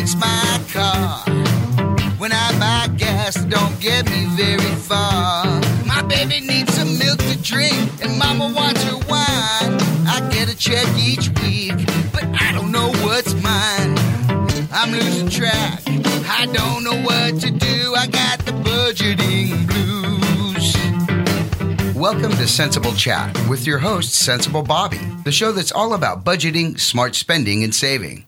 fix my car. When I buy gas, don't get me very far. My baby needs some milk to drink, and mama wants her wine. I get a check each week, but I don't know what's mine. I'm losing track. I don't know what to do. I got the budgeting blues. Welcome to Sensible Chat with your host, Sensible Bobby, the show that's all about budgeting, smart spending, and saving.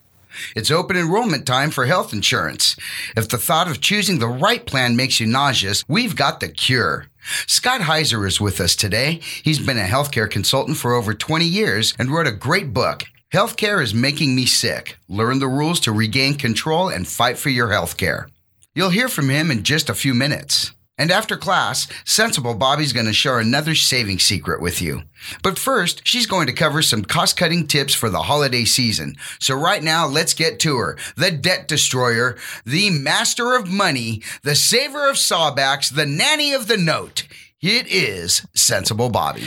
It's open enrollment time for health insurance. If the thought of choosing the right plan makes you nauseous, we've got the cure. Scott Heiser is with us today. He's been a healthcare consultant for over 20 years and wrote a great book. Healthcare is making me sick. Learn the rules to regain control and fight for your healthcare. You'll hear from him in just a few minutes. And after class, Sensible Bobby's going to share another saving secret with you. But first, she's going to cover some cost cutting tips for the holiday season. So, right now, let's get to her the debt destroyer, the master of money, the saver of sawbacks, the nanny of the note. It is Sensible Bobby.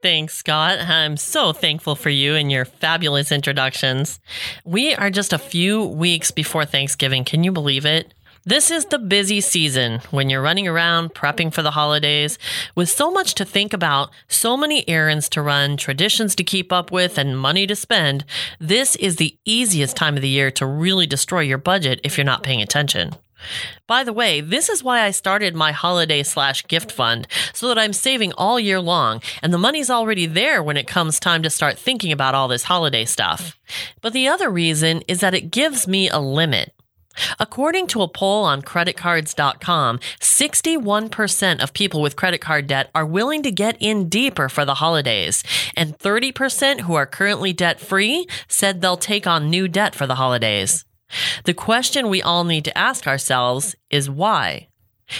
Thanks, Scott. I'm so thankful for you and your fabulous introductions. We are just a few weeks before Thanksgiving. Can you believe it? This is the busy season when you're running around prepping for the holidays with so much to think about, so many errands to run, traditions to keep up with, and money to spend. This is the easiest time of the year to really destroy your budget if you're not paying attention. By the way, this is why I started my holiday slash gift fund so that I'm saving all year long and the money's already there when it comes time to start thinking about all this holiday stuff. But the other reason is that it gives me a limit. According to a poll on creditcards.com, 61% of people with credit card debt are willing to get in deeper for the holidays, and 30% who are currently debt free said they'll take on new debt for the holidays. The question we all need to ask ourselves is why?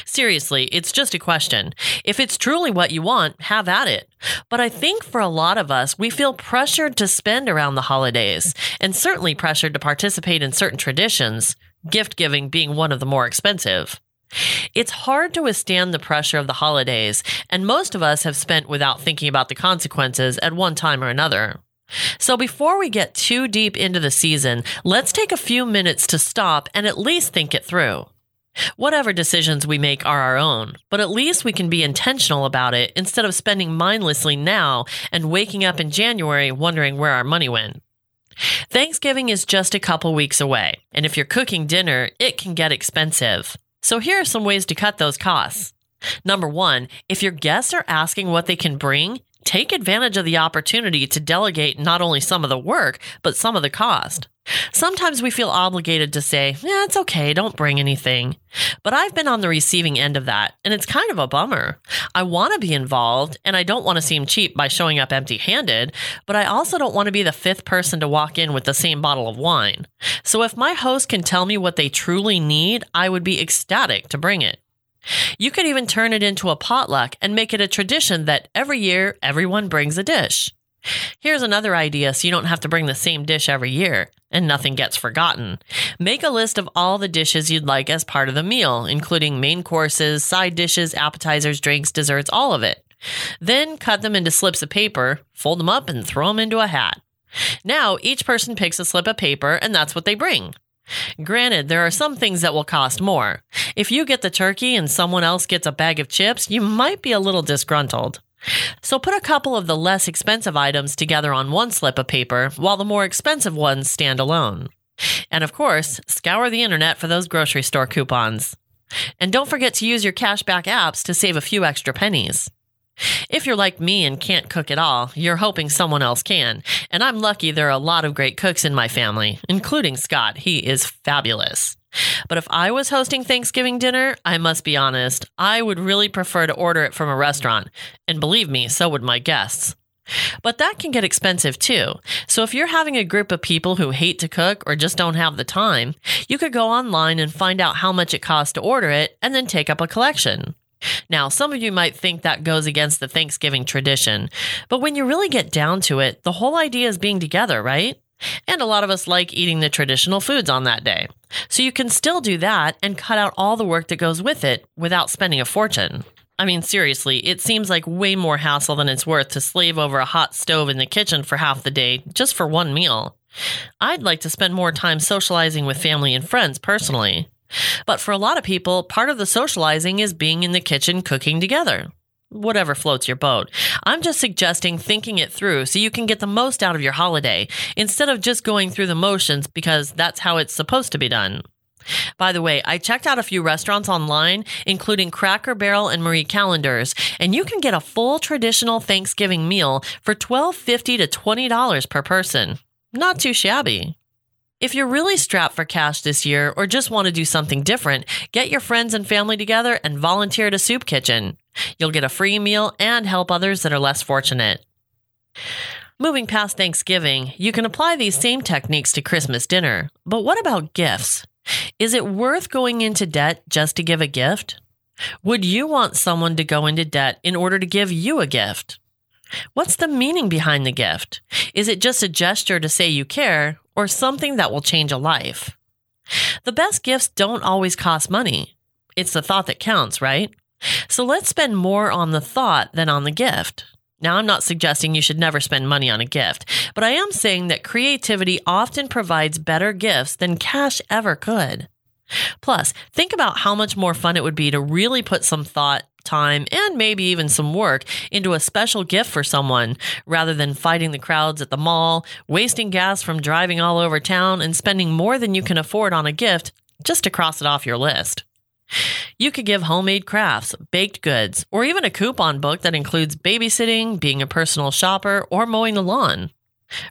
Seriously, it's just a question. If it's truly what you want, have at it. But I think for a lot of us, we feel pressured to spend around the holidays, and certainly pressured to participate in certain traditions, gift giving being one of the more expensive. It's hard to withstand the pressure of the holidays, and most of us have spent without thinking about the consequences at one time or another. So, before we get too deep into the season, let's take a few minutes to stop and at least think it through. Whatever decisions we make are our own, but at least we can be intentional about it instead of spending mindlessly now and waking up in January wondering where our money went. Thanksgiving is just a couple weeks away, and if you're cooking dinner, it can get expensive. So here are some ways to cut those costs. Number one, if your guests are asking what they can bring, take advantage of the opportunity to delegate not only some of the work, but some of the cost. Sometimes we feel obligated to say, yeah, it's okay, don't bring anything. But I've been on the receiving end of that, and it's kind of a bummer. I want to be involved, and I don't want to seem cheap by showing up empty handed, but I also don't want to be the fifth person to walk in with the same bottle of wine. So if my host can tell me what they truly need, I would be ecstatic to bring it. You could even turn it into a potluck and make it a tradition that every year everyone brings a dish. Here's another idea so you don't have to bring the same dish every year and nothing gets forgotten. Make a list of all the dishes you'd like as part of the meal, including main courses, side dishes, appetizers, drinks, desserts, all of it. Then cut them into slips of paper, fold them up, and throw them into a hat. Now each person picks a slip of paper and that's what they bring. Granted, there are some things that will cost more. If you get the turkey and someone else gets a bag of chips, you might be a little disgruntled. So put a couple of the less expensive items together on one slip of paper while the more expensive ones stand alone. And of course, scour the internet for those grocery store coupons. And don't forget to use your cashback apps to save a few extra pennies. If you're like me and can't cook at all, you're hoping someone else can. And I'm lucky there are a lot of great cooks in my family, including Scott. He is fabulous. But if I was hosting Thanksgiving dinner, I must be honest, I would really prefer to order it from a restaurant. And believe me, so would my guests. But that can get expensive too. So if you're having a group of people who hate to cook or just don't have the time, you could go online and find out how much it costs to order it and then take up a collection. Now, some of you might think that goes against the Thanksgiving tradition, but when you really get down to it, the whole idea is being together, right? And a lot of us like eating the traditional foods on that day. So you can still do that and cut out all the work that goes with it without spending a fortune. I mean, seriously, it seems like way more hassle than it's worth to slave over a hot stove in the kitchen for half the day just for one meal. I'd like to spend more time socializing with family and friends personally. But for a lot of people, part of the socializing is being in the kitchen cooking together. Whatever floats your boat. I'm just suggesting thinking it through so you can get the most out of your holiday instead of just going through the motions because that's how it's supposed to be done. By the way, I checked out a few restaurants online, including Cracker Barrel and Marie Callender's, and you can get a full traditional Thanksgiving meal for $12.50 to $20 per person. Not too shabby. If you're really strapped for cash this year or just want to do something different, get your friends and family together and volunteer at a soup kitchen. You'll get a free meal and help others that are less fortunate. Moving past Thanksgiving, you can apply these same techniques to Christmas dinner. But what about gifts? Is it worth going into debt just to give a gift? Would you want someone to go into debt in order to give you a gift? What's the meaning behind the gift? Is it just a gesture to say you care or something that will change a life? The best gifts don't always cost money. It's the thought that counts, right? So let's spend more on the thought than on the gift. Now, I'm not suggesting you should never spend money on a gift, but I am saying that creativity often provides better gifts than cash ever could. Plus, think about how much more fun it would be to really put some thought, time, and maybe even some work into a special gift for someone rather than fighting the crowds at the mall, wasting gas from driving all over town, and spending more than you can afford on a gift just to cross it off your list. You could give homemade crafts, baked goods, or even a coupon book that includes babysitting, being a personal shopper, or mowing the lawn.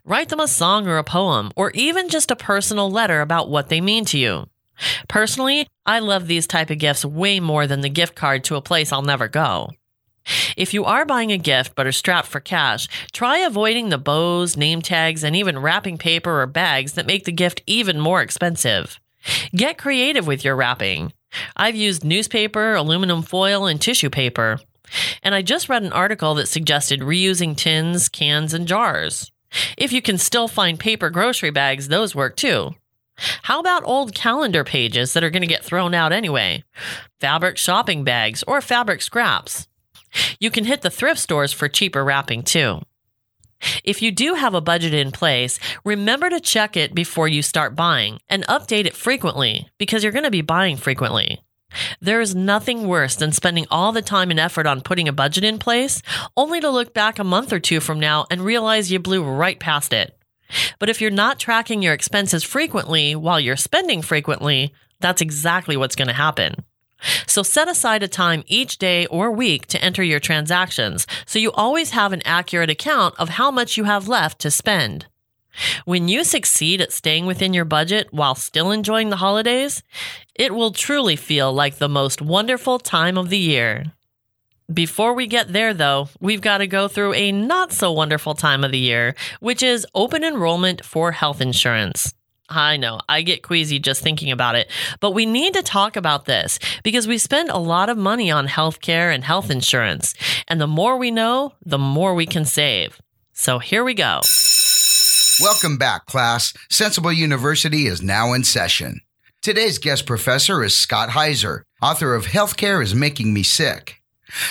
Write them a song or a poem, or even just a personal letter about what they mean to you. Personally, I love these type of gifts way more than the gift card to a place I'll never go. If you are buying a gift but are strapped for cash, try avoiding the bows, name tags, and even wrapping paper or bags that make the gift even more expensive. Get creative with your wrapping. I've used newspaper, aluminum foil, and tissue paper. And I just read an article that suggested reusing tins, cans, and jars. If you can still find paper grocery bags, those work too. How about old calendar pages that are going to get thrown out anyway? Fabric shopping bags or fabric scraps. You can hit the thrift stores for cheaper wrapping too. If you do have a budget in place, remember to check it before you start buying and update it frequently because you're going to be buying frequently. There is nothing worse than spending all the time and effort on putting a budget in place, only to look back a month or two from now and realize you blew right past it. But if you're not tracking your expenses frequently while you're spending frequently, that's exactly what's going to happen. So set aside a time each day or week to enter your transactions so you always have an accurate account of how much you have left to spend. When you succeed at staying within your budget while still enjoying the holidays, it will truly feel like the most wonderful time of the year. Before we get there, though, we've got to go through a not so wonderful time of the year, which is open enrollment for health insurance. I know, I get queasy just thinking about it, but we need to talk about this because we spend a lot of money on healthcare and health insurance. And the more we know, the more we can save. So here we go. Welcome back, class. Sensible University is now in session. Today's guest professor is Scott Heiser, author of Healthcare is Making Me Sick.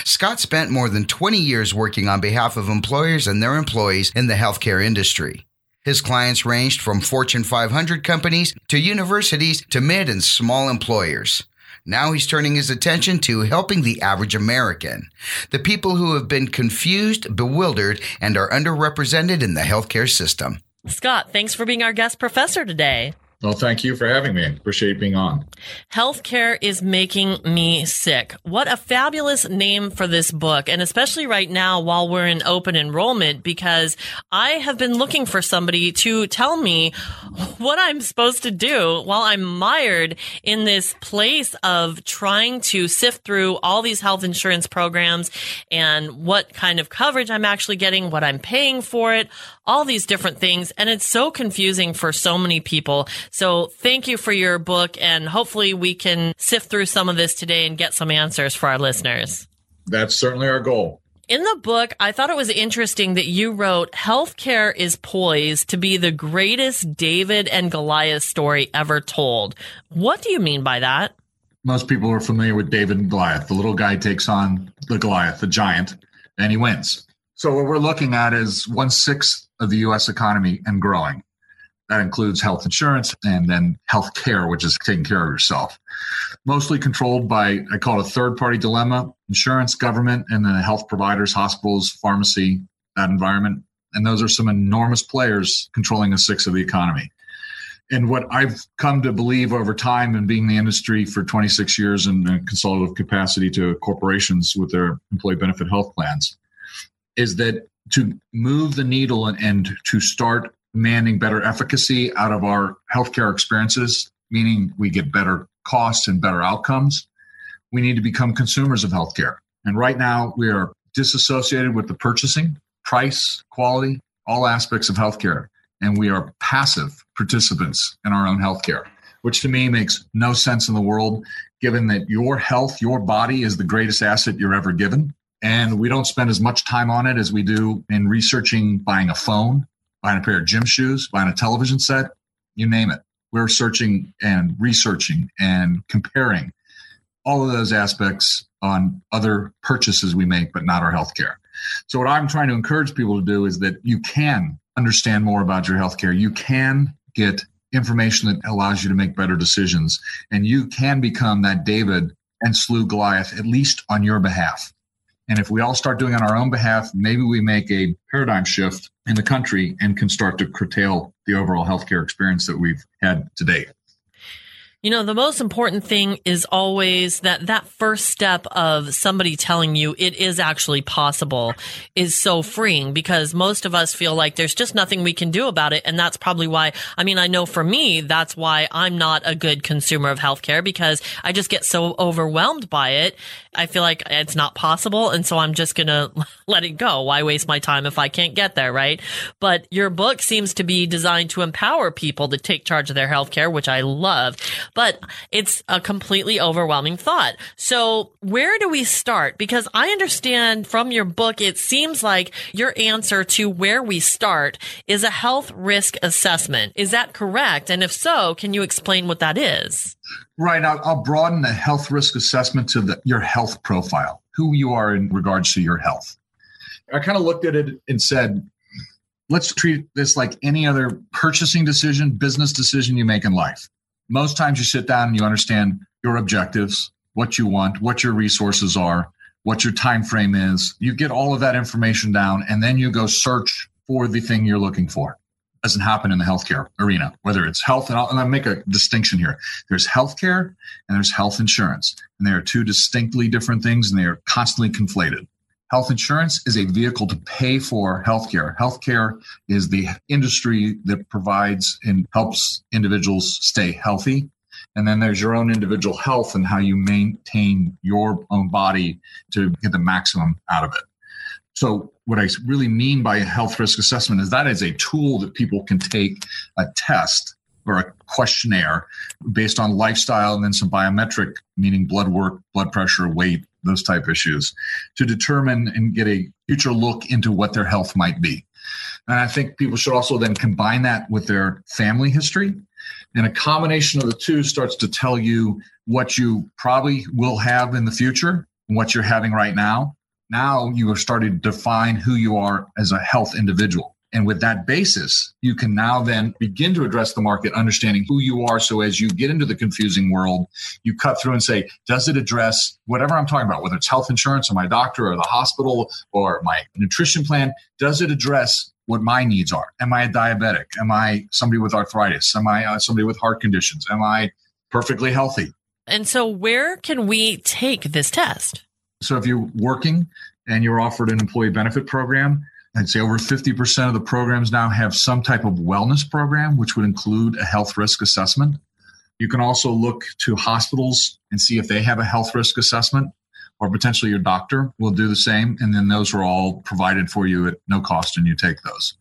Scott spent more than 20 years working on behalf of employers and their employees in the healthcare industry. His clients ranged from Fortune 500 companies to universities to mid and small employers. Now he's turning his attention to helping the average American, the people who have been confused, bewildered, and are underrepresented in the healthcare system. Scott, thanks for being our guest professor today. Well, thank you for having me. Appreciate being on. Healthcare is making me sick. What a fabulous name for this book. And especially right now while we're in open enrollment, because I have been looking for somebody to tell me what I'm supposed to do while I'm mired in this place of trying to sift through all these health insurance programs and what kind of coverage I'm actually getting, what I'm paying for it, all these different things. And it's so confusing for so many people. So thank you for your book. And hopefully we can sift through some of this today and get some answers for our listeners. That's certainly our goal. In the book, I thought it was interesting that you wrote healthcare is poised to be the greatest David and Goliath story ever told. What do you mean by that? Most people are familiar with David and Goliath. The little guy takes on the Goliath, the giant, and he wins. So what we're looking at is one sixth of the U.S. economy and growing. That includes health insurance and then health care, which is taking care of yourself. Mostly controlled by, I call it a third party dilemma insurance, government, and then the health providers, hospitals, pharmacy, that environment. And those are some enormous players controlling a sixth of the economy. And what I've come to believe over time and being in the industry for 26 years in a consultative capacity to corporations with their employee benefit health plans is that to move the needle and, and to start demanding better efficacy out of our healthcare experiences, meaning we get better costs and better outcomes, we need to become consumers of healthcare. And right now, we are disassociated with the purchasing, price, quality, all aspects of healthcare and we are passive participants in our own healthcare, which to me makes no sense in the world, given that your health, your body is the greatest asset you're ever given. And we don't spend as much time on it as we do in researching buying a phone, buying a pair of gym shoes, buying a television set, you name it. We're searching and researching and comparing all of those aspects on other purchases we make, but not our healthcare. So, what I'm trying to encourage people to do is that you can understand more about your healthcare, you can get information that allows you to make better decisions. And you can become that David and slew Goliath, at least on your behalf. And if we all start doing on our own behalf, maybe we make a paradigm shift in the country and can start to curtail the overall healthcare experience that we've had to date. You know, the most important thing is always that that first step of somebody telling you it is actually possible is so freeing because most of us feel like there's just nothing we can do about it. And that's probably why, I mean, I know for me, that's why I'm not a good consumer of healthcare because I just get so overwhelmed by it. I feel like it's not possible. And so I'm just going to let it go. Why waste my time if I can't get there? Right. But your book seems to be designed to empower people to take charge of their healthcare, which I love but it's a completely overwhelming thought. So where do we start? Because I understand from your book, it seems like your answer to where we start is a health risk assessment. Is that correct? And if so, can you explain what that is? Right. I'll, I'll broaden the health risk assessment to the, your health profile, who you are in regards to your health. I kind of looked at it and said, let's treat this like any other purchasing decision, business decision you make in life most times you sit down and you understand your objectives, what you want, what your resources are, what your time frame is. You get all of that information down and then you go search for the thing you're looking for. Doesn't happen in the healthcare arena, whether it's health, and I'll, and I'll make a distinction here. There's healthcare and there's health insurance, and they are two distinctly different things, and they are constantly conflated. Health insurance is a vehicle to pay for healthcare. Healthcare is the industry that provides and helps individuals stay healthy. And then there's your own individual health and how you maintain your own body to get the maximum out of it. So, what I really mean by health risk assessment is that is a tool that people can take a test or a questionnaire based on lifestyle and then some biometric, meaning blood work, blood pressure, weight, those type issues, to determine and get a future look into what their health might be. And I think people should also then combine that with their family history. And a combination of the two starts to tell you what you probably will have in the future and what you're having right now. Now you are starting to define who you are as a health individual. And with that basis, you can now then begin to address the market, understanding who you are. So as you get into the confusing world, you cut through and say, does it address whatever I'm talking about, whether it's health insurance or my doctor or the hospital or my nutrition plan? Does it address what my needs are? Am I a diabetic? Am I somebody with arthritis? Am I uh, somebody with heart conditions? Am I perfectly healthy? And so, where can we take this test? So, if you're working and you're offered an employee benefit program, I'd say over 50% of the programs now have some type of wellness program, which would include a health risk assessment. You can also look to hospitals and see if they have a health risk assessment, or potentially your doctor will do the same. And then those are all provided for you at no cost, and you take those.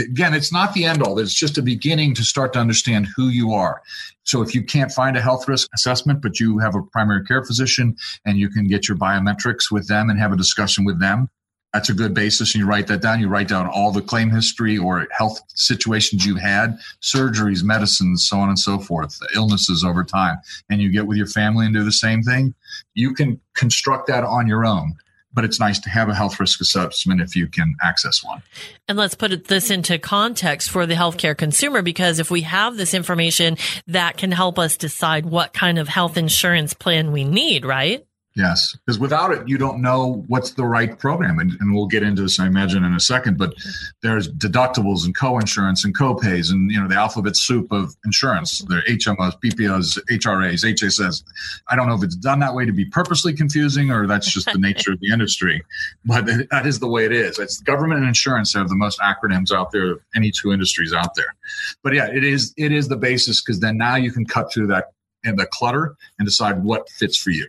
Again, it's not the end all. It's just a beginning to start to understand who you are. So if you can't find a health risk assessment, but you have a primary care physician and you can get your biometrics with them and have a discussion with them, that's a good basis and you write that down you write down all the claim history or health situations you've had surgeries medicines so on and so forth illnesses over time and you get with your family and do the same thing you can construct that on your own but it's nice to have a health risk assessment if you can access one. And let's put this into context for the healthcare consumer because if we have this information that can help us decide what kind of health insurance plan we need, right? Yes, because without it, you don't know what's the right program. And, and, we'll get into this, I imagine, in a second. But there's deductibles and co-insurance and co-pays and, you know, the alphabet soup of insurance. There HMOs, PPOs, HRAs, HSS. I don't know if it's done that way to be purposely confusing or that's just the nature of the industry. But that is the way it is. It's government and insurance have the most acronyms out there of any two industries out there. But yeah, it is it is the basis because then now you can cut through that and the clutter and decide what fits for you.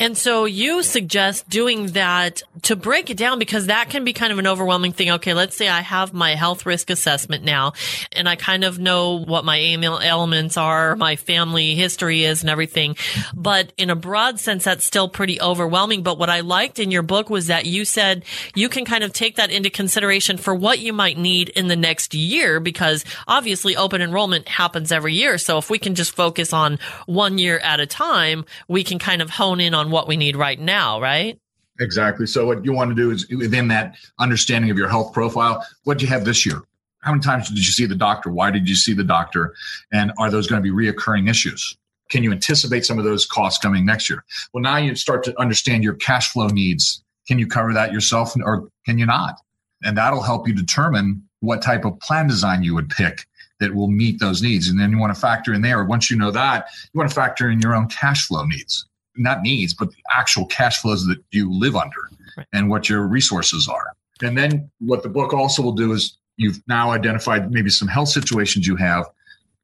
And so you suggest doing that to break it down because that can be kind of an overwhelming thing. Okay, let's say I have my health risk assessment now and I kind of know what my elements are, my family history is and everything. But in a broad sense, that's still pretty overwhelming. But what I liked in your book was that you said you can kind of take that into consideration for what you might need in the next year because obviously open enrollment happens every year. So if we can just focus on one year at a time, we can kind of hone in on what we need right now, right? Exactly. So what you want to do is within that understanding of your health profile, what do you have this year? How many times did you see the doctor? Why did you see the doctor? And are those going to be reoccurring issues? Can you anticipate some of those costs coming next year? Well, now you start to understand your cash flow needs. Can you cover that yourself or can you not? And that'll help you determine what type of plan design you would pick that will meet those needs. And then you want to factor in there. Once you know that, you want to factor in your own cash flow needs not needs, but the actual cash flows that you live under right. and what your resources are. And then what the book also will do is you've now identified maybe some health situations you have.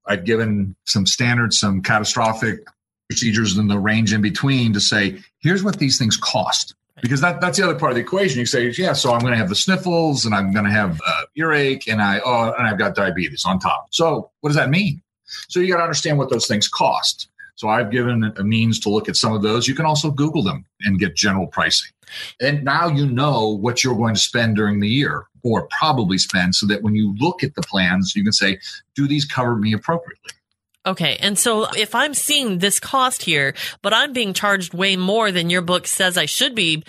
I've given some standards, some catastrophic procedures in the range in between to say, here's what these things cost. Because that, that's the other part of the equation. You say, yeah, so I'm going to have the sniffles and I'm going to have uh, earache and I oh and I've got diabetes on top. So what does that mean? So you got to understand what those things cost. So I've given a means to look at some of those. You can also Google them and get general pricing. And now you know what you're going to spend during the year or probably spend so that when you look at the plans, you can say, do these cover me appropriately? Okay. And so if I'm seeing this cost here, but I'm being charged way more than your book says I should be,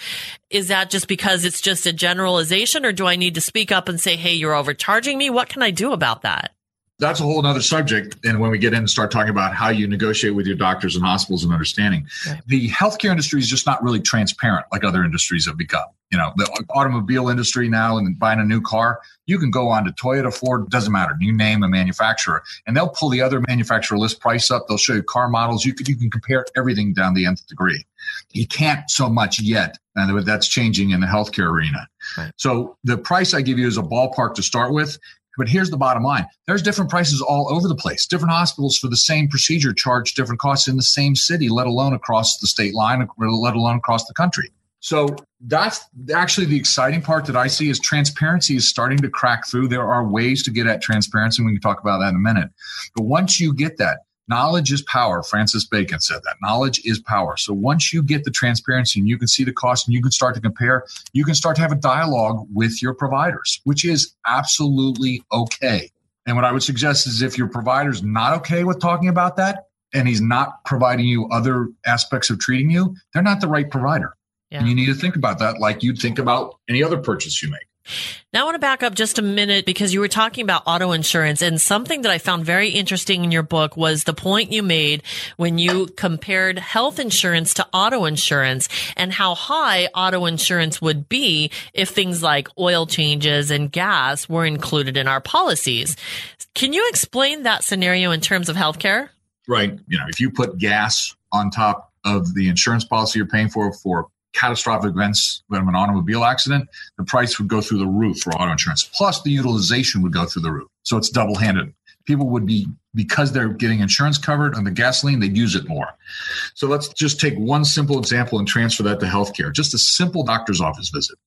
is that just because it's just a generalization or do I need to speak up and say, Hey, you're overcharging me? What can I do about that? That's a whole other subject. And when we get in and start talking about how you negotiate with your doctors and hospitals and understanding, right. the healthcare industry is just not really transparent like other industries have become. You know, the automobile industry now and buying a new car, you can go on to Toyota, Ford, doesn't matter. You name a manufacturer and they'll pull the other manufacturer list price up. They'll show you car models. You can, you can compare everything down the nth degree. You can't so much yet. And that's changing in the healthcare arena. Right. So the price I give you is a ballpark to start with. But here's the bottom line there's different prices all over the place. Different hospitals for the same procedure charge different costs in the same city, let alone across the state line, let alone across the country. So that's actually the exciting part that I see is transparency is starting to crack through. There are ways to get at transparency. We can talk about that in a minute. But once you get that, Knowledge is power. Francis Bacon said that. Knowledge is power. So once you get the transparency and you can see the cost and you can start to compare, you can start to have a dialogue with your providers, which is absolutely okay. And what I would suggest is if your provider's not okay with talking about that and he's not providing you other aspects of treating you, they're not the right provider. Yeah. And you need to think about that like you'd think about any other purchase you make. Now I want to back up just a minute because you were talking about auto insurance and something that I found very interesting in your book was the point you made when you compared health insurance to auto insurance and how high auto insurance would be if things like oil changes and gas were included in our policies. Can you explain that scenario in terms of healthcare? Right. You know, if you put gas on top of the insurance policy you're paying for for catastrophic events from an automobile accident, the price would go through the roof for auto insurance. Plus, the utilization would go through the roof. So it's double handed. People would be, because they're getting insurance covered on the gasoline, they'd use it more. So let's just take one simple example and transfer that to healthcare. Just a simple doctor's office visit.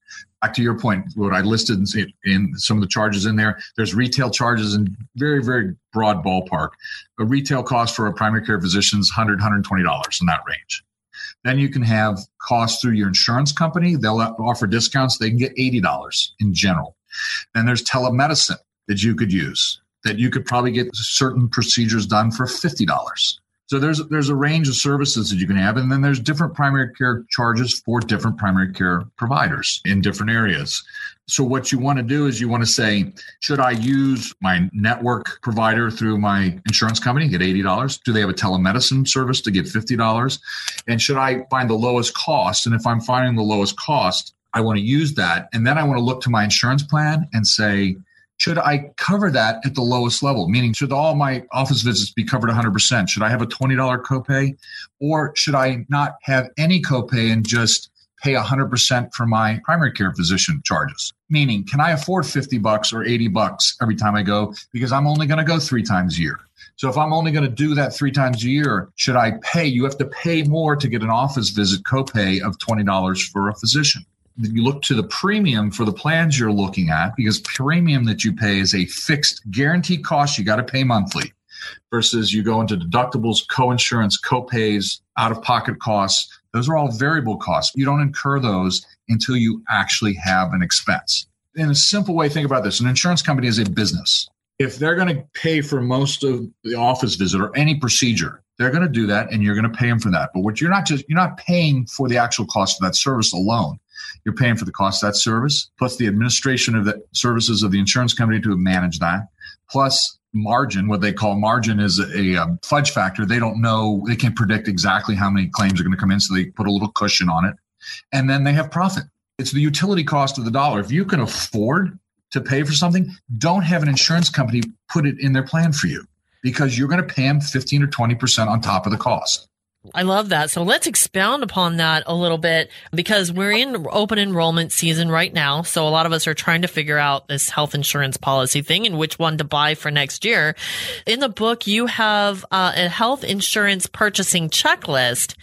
Back to your point, what I listed in, in some of the charges in there, there's retail charges in very, very broad ballpark. A retail cost for a primary care physician is $100, $120 in that range. Then you can have costs through your insurance company. They'll offer discounts. They can get $80 in general. Then there's telemedicine that you could use that you could probably get certain procedures done for $50. So there's there's a range of services that you can have, and then there's different primary care charges for different primary care providers in different areas. So what you want to do is you want to say, should I use my network provider through my insurance company, get $80? Do they have a telemedicine service to get $50? And should I find the lowest cost? And if I'm finding the lowest cost, I want to use that. And then I want to look to my insurance plan and say, should I cover that at the lowest level? Meaning, should all my office visits be covered 100%? Should I have a $20 copay? Or should I not have any copay and just pay 100% for my primary care physician charges? Meaning, can I afford 50 bucks or 80 bucks every time I go? Because I'm only going to go three times a year. So if I'm only going to do that three times a year, should I pay? You have to pay more to get an office visit copay of $20 for a physician you look to the premium for the plans you're looking at because premium that you pay is a fixed guaranteed cost you got to pay monthly versus you go into deductibles, co-insurance, co-pays, out-of-pocket costs. Those are all variable costs. You don't incur those until you actually have an expense. In a simple way, think about this. An insurance company is a business. If they're going to pay for most of the office visit or any procedure, they're going to do that and you're going to pay them for that. But what you're not just you're not paying for the actual cost of that service alone. You're paying for the cost of that service, plus the administration of the services of the insurance company to manage that, plus margin. What they call margin is a, a um, fudge factor. They don't know, they can't predict exactly how many claims are going to come in, so they put a little cushion on it. And then they have profit. It's the utility cost of the dollar. If you can afford to pay for something, don't have an insurance company put it in their plan for you because you're going to pay them 15 or 20% on top of the cost. I love that. So let's expound upon that a little bit because we're in open enrollment season right now. So a lot of us are trying to figure out this health insurance policy thing and which one to buy for next year. In the book, you have uh, a health insurance purchasing checklist.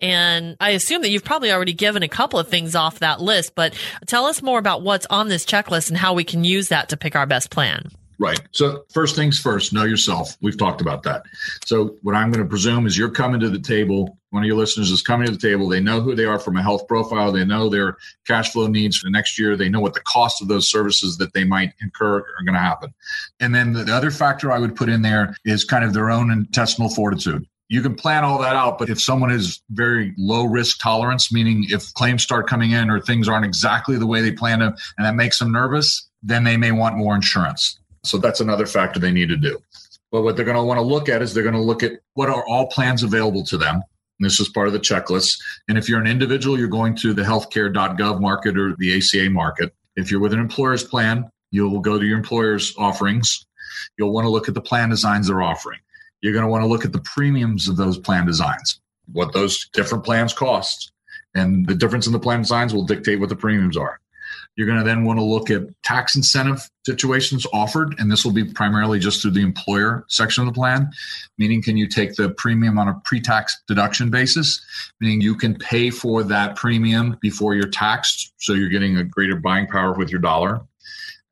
And I assume that you've probably already given a couple of things off that list, but tell us more about what's on this checklist and how we can use that to pick our best plan. Right. So first things first, know yourself. We've talked about that. So what I'm going to presume is you're coming to the table. One of your listeners is coming to the table. They know who they are from a health profile. They know their cash flow needs for the next year. They know what the cost of those services that they might incur are going to happen. And then the other factor I would put in there is kind of their own intestinal fortitude you can plan all that out but if someone is very low risk tolerance meaning if claims start coming in or things aren't exactly the way they plan them and that makes them nervous then they may want more insurance so that's another factor they need to do. But what they're going to want to look at is they're going to look at what are all plans available to them. And this is part of the checklist. And if you're an individual, you're going to the healthcare.gov market or the ACA market. If you're with an employer's plan, you'll go to your employer's offerings. You'll want to look at the plan designs they're offering. You're going to want to look at the premiums of those plan designs, what those different plans cost. And the difference in the plan designs will dictate what the premiums are. You're going to then want to look at tax incentive situations offered, and this will be primarily just through the employer section of the plan. Meaning, can you take the premium on a pre tax deduction basis? Meaning, you can pay for that premium before you're taxed, so you're getting a greater buying power with your dollar.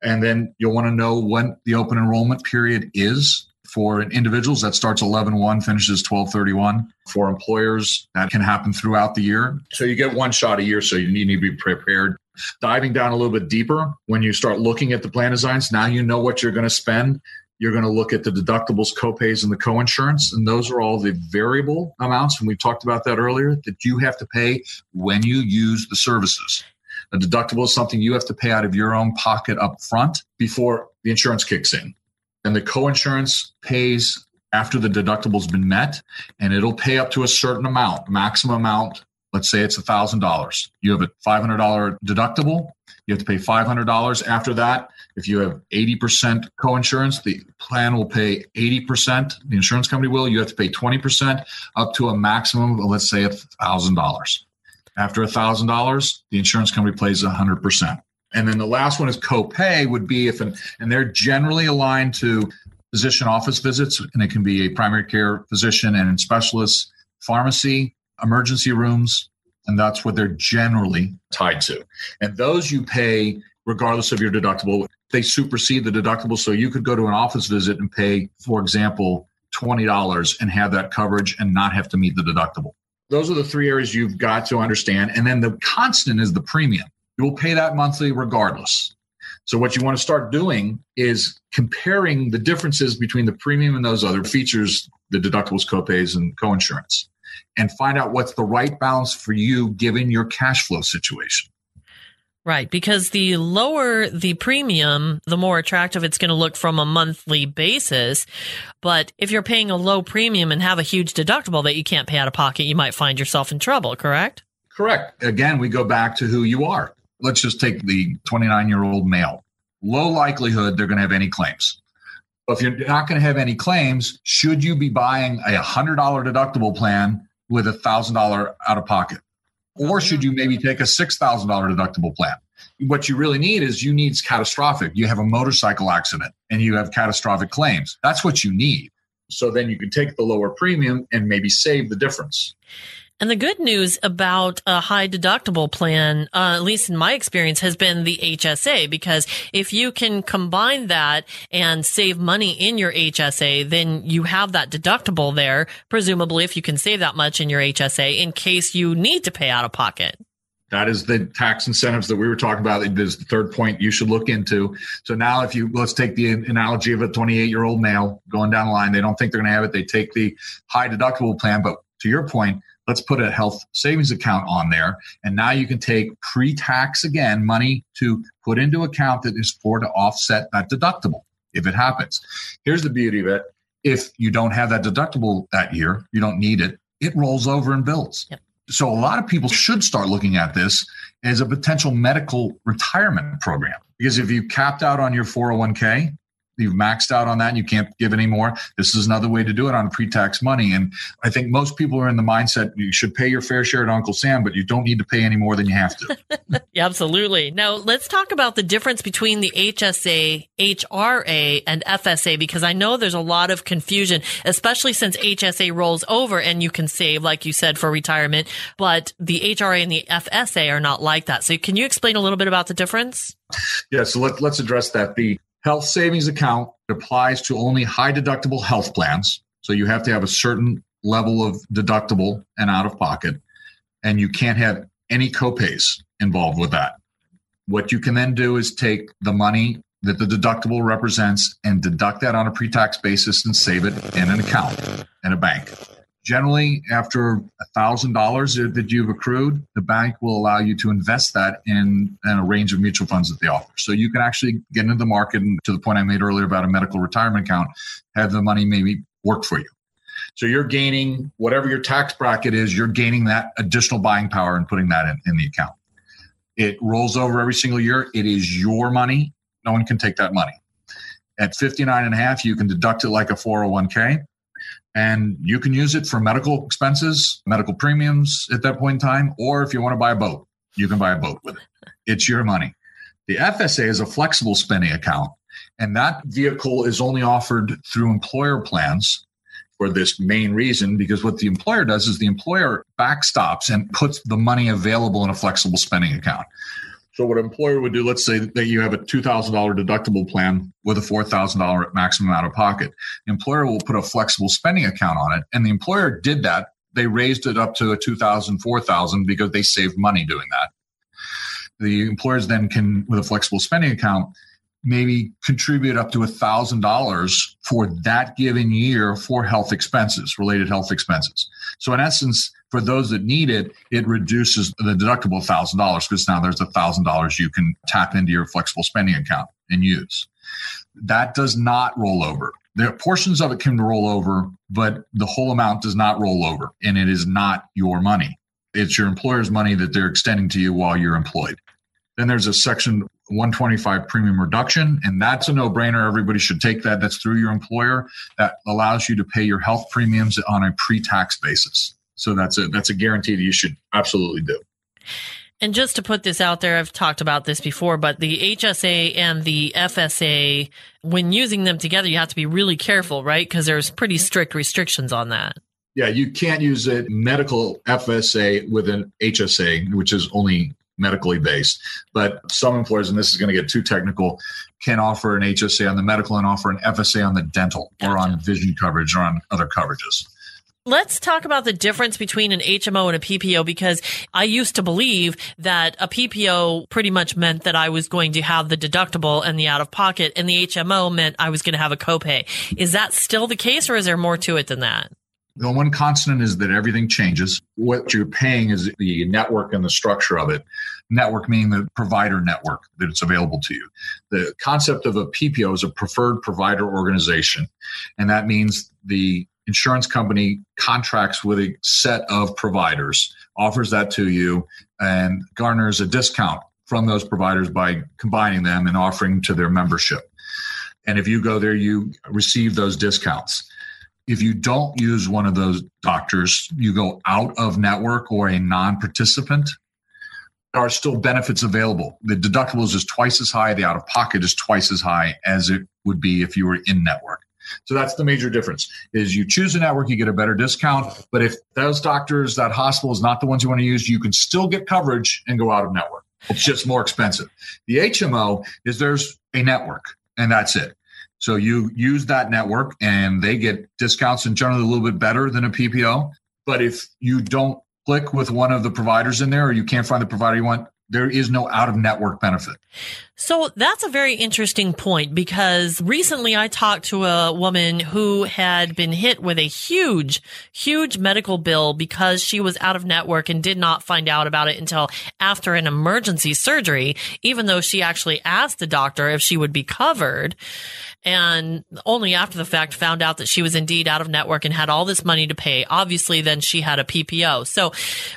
And then you'll want to know when the open enrollment period is for individuals that starts 11-1 finishes 12-31 for employers that can happen throughout the year so you get one shot a year so you need to be prepared diving down a little bit deeper when you start looking at the plan designs now you know what you're going to spend. You're going to look at the deductibles copays and the co-insurance and those are all the variable amounts and we talked about that earlier that you have to pay when you use the services. A deductible is something you have to pay out of your own pocket up front before the insurance kicks in. And the co-insurance pays after the deductible's been met and it'll pay up to a certain amount maximum amount let's say it's $1000 you have a $500 deductible. You have to pay $500 after that. If you have 80% co-insurance the plan will pay 80% the insurance company will. You have to pay 20% up to a maximum of let's say $1000 after $1000 the insurance company pays 100% and then the last one is copay would be if, an, and they're generally aligned to physician office visits, and it can be a primary care physician and specialists, pharmacy, emergency rooms, and that's what they're generally tied to. And those you pay regardless of your deductible. They supersede the deductible, so you could go to an office visit and pay, for example, $20 and have that coverage and not have to meet the deductible. Those are the three areas you've got to understand. And then the constant is the premium. You will pay that monthly regardless. So what you want to start doing is comparing the differences between the premium and those other features, the deductibles, copays, and coinsurance, and find out what's the right balance for you given your cash flow situation. Right, because the lower the premium, the more attractive it's going to look from a monthly basis. But if you're paying a low premium and have a huge deductible that you can't pay out of pocket, you might find yourself in trouble, correct? Correct. Again, we go back to who you are. Let's just take the 29 year old male. Low likelihood they're going to have any claims. If you're not going to have any claims, should you be buying a $100 deductible plan with a $1,000 out of pocket? Or should you maybe take a $6,000 deductible plan? What you really need is you need catastrophic. You have a motorcycle accident and you have catastrophic claims. That's what you need. So then you can take the lower premium and maybe save the difference. And the good news about a high deductible plan, uh, at least in my experience, has been the HSA because if you can combine that and save money in your HSA, then you have that deductible there, presumably if you can save that much in your HSA in case you need to pay out of pocket. That is the tax incentives that we were talking about. It is the third point you should look into. So now, if you let's take the analogy of a 28 year old male going down the line, they don't think they're going to have it. They take the high deductible plan, but to your point, let's put a health savings account on there. And now you can take pre tax again money to put into account that is for to offset that deductible if it happens. Here's the beauty of it if you don't have that deductible that year, you don't need it, it rolls over and builds. Yep. So a lot of people should start looking at this as a potential medical retirement program because if you capped out on your 401k, you've maxed out on that and you can't give any more. This is another way to do it on pre-tax money. And I think most people are in the mindset you should pay your fair share to Uncle Sam, but you don't need to pay any more than you have to. yeah, absolutely. Now let's talk about the difference between the HSA, HRA, and FSA because I know there's a lot of confusion, especially since HSA rolls over and you can save, like you said, for retirement, but the HRA and the FSA are not like that. So can you explain a little bit about the difference? Yeah, so let, let's address that. The health savings account applies to only high deductible health plans. So you have to have a certain level of deductible and out of pocket, and you can't have any copays involved with that. What you can then do is take the money that the deductible represents and deduct that on a pre tax basis and save it in an account in a bank. Generally, after $1,000 that you've accrued, the bank will allow you to invest that in, in, a range of mutual funds that they offer. So you can actually get into the market and to the point I made earlier about a medical retirement account, have the money maybe work for you. So you're gaining whatever your tax bracket is, you're gaining that additional buying power and putting that in, in the account. It rolls over every single year. It is your money. No one can take that money. At 59 and a half, you can deduct it like a 401k and you can use it for medical expenses, medical premiums at that point in time, or if you want to buy a boat, you can buy a boat with it. It's your money. The FSA is a flexible spending account, and that vehicle is only offered through employer plans for this main reason because what the employer does is the employer backstops and puts the money available in a flexible spending account. So what an employer would do, let's say that you have a $2,000 deductible plan with a $4,000 maximum out of pocket. The employer will put a flexible spending account on it. And the employer did that. They raised it up to a 2000, 4000 because they saved money doing that. The employers then can, with a flexible spending account, maybe contribute up to a thousand dollars for that given year for health expenses, related health expenses. So in essence, for those that need it, it reduces the deductible thousand dollars because now there's a thousand dollars you can tap into your flexible spending account and use. That does not roll over. There portions of it can roll over, but the whole amount does not roll over, and it is not your money. It's your employer's money that they're extending to you while you're employed. Then there's a section 125 premium reduction, and that's a no brainer. Everybody should take that. That's through your employer. That allows you to pay your health premiums on a pre tax basis. So that's a that's a guarantee that you should absolutely do. And just to put this out there, I've talked about this before, but the HSA and the FSA, when using them together, you have to be really careful, right? Because there's pretty strict restrictions on that. Yeah, you can't use a medical FSA with an HSA, which is only medically based. But some employers, and this is going to get too technical, can offer an HSA on the medical and offer an FSA on the dental gotcha. or on vision coverage or on other coverages. Let's talk about the difference between an HMO and a PPO because I used to believe that a PPO pretty much meant that I was going to have the deductible and the out of pocket, and the HMO meant I was going to have a copay. Is that still the case, or is there more to it than that? The one constant is that everything changes. What you're paying is the network and the structure of it. Network meaning the provider network that it's available to you. The concept of a PPO is a preferred provider organization. And that means the insurance company contracts with a set of providers, offers that to you, and garners a discount from those providers by combining them and offering to their membership. And if you go there, you receive those discounts. If you don't use one of those doctors, you go out of network or a non participant, there are still benefits available. The deductible is twice as high, the out of pocket is twice as high as it would be if you were in network. So that's the major difference is you choose a network, you get a better discount. But if those doctors, that hospital is not the ones you want to use, you can still get coverage and go out of network. It's just more expensive. The HMO is there's a network and that's it. So you use that network and they get discounts and generally a little bit better than a PPO. But if you don't click with one of the providers in there or you can't find the provider you want, there is no out of network benefit. So that's a very interesting point because recently I talked to a woman who had been hit with a huge, huge medical bill because she was out of network and did not find out about it until after an emergency surgery, even though she actually asked the doctor if she would be covered and only after the fact found out that she was indeed out of network and had all this money to pay. Obviously, then she had a PPO. So,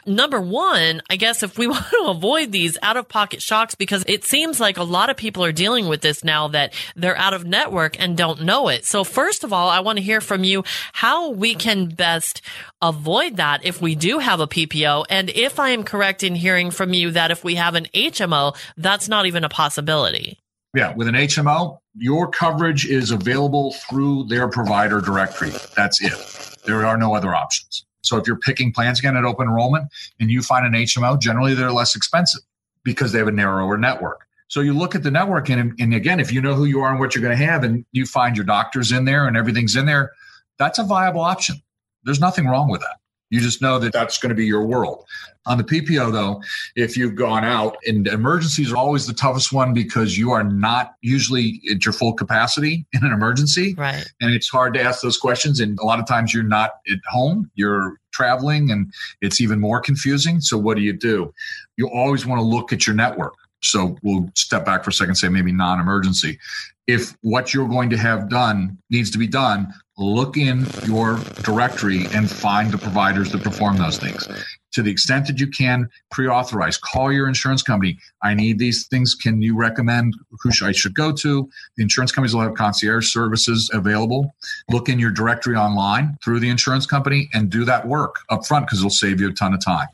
number one, I guess if we want to avoid these out of pocket shocks, because it seems like a lot of people are dealing with this now that they're out of network and don't know it. So, first of all, I want to hear from you how we can best avoid that if we do have a PPO. And if I am correct in hearing from you that if we have an HMO, that's not even a possibility. Yeah, with an HMO, your coverage is available through their provider directory. That's it. There are no other options. So if you're picking plans again at open enrollment and you find an HMO, generally they're less expensive because they have a narrower network. So you look at the network, and, and again, if you know who you are and what you're going to have, and you find your doctors in there and everything's in there, that's a viable option. There's nothing wrong with that. You just know that that's going to be your world. On the PPO, though, if you've gone out, and emergencies are always the toughest one because you are not usually at your full capacity in an emergency. Right. And it's hard to ask those questions. And a lot of times you're not at home, you're traveling, and it's even more confusing. So, what do you do? You always want to look at your network. So, we'll step back for a second, say maybe non emergency. If what you're going to have done needs to be done, look in your directory and find the providers that perform those things. To the extent that you can, pre authorize, call your insurance company. I need these things. Can you recommend who I should go to? The insurance companies will have concierge services available. Look in your directory online through the insurance company and do that work up front because it'll save you a ton of time.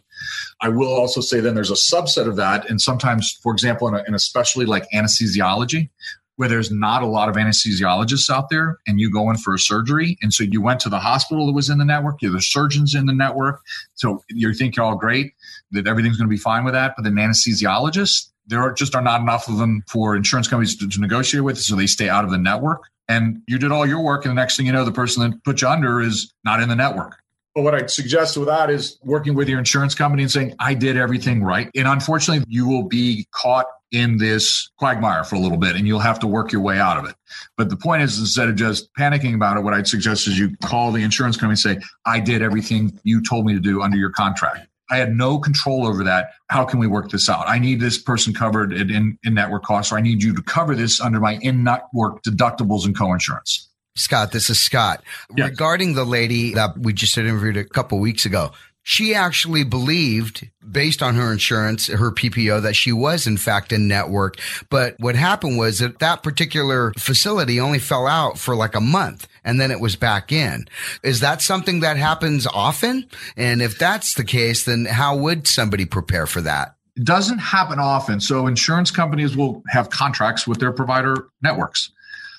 I will also say then there's a subset of that. And sometimes, for example, in, a, in especially like anesthesiology, where there's not a lot of anesthesiologists out there and you go in for a surgery. And so you went to the hospital that was in the network, you're the surgeons in the network. So you think you're all great, that everything's going to be fine with that. But then anesthesiologists, there are just are not enough of them for insurance companies to, to negotiate with. So they stay out of the network. And you did all your work. And the next thing you know, the person that put you under is not in the network. But what I'd suggest with that is working with your insurance company and saying, I did everything right. And unfortunately, you will be caught in this quagmire for a little bit and you'll have to work your way out of it. But the point is, instead of just panicking about it, what I'd suggest is you call the insurance company and say, I did everything you told me to do under your contract. I had no control over that. How can we work this out? I need this person covered in, in network costs, or I need you to cover this under my in network deductibles and co-insurance. Scott, this is Scott. Yes. Regarding the lady that we just interviewed a couple weeks ago, she actually believed based on her insurance, her PPO, that she was in fact in network. But what happened was that that particular facility only fell out for like a month and then it was back in. Is that something that happens often? And if that's the case, then how would somebody prepare for that? It doesn't happen often. So insurance companies will have contracts with their provider networks.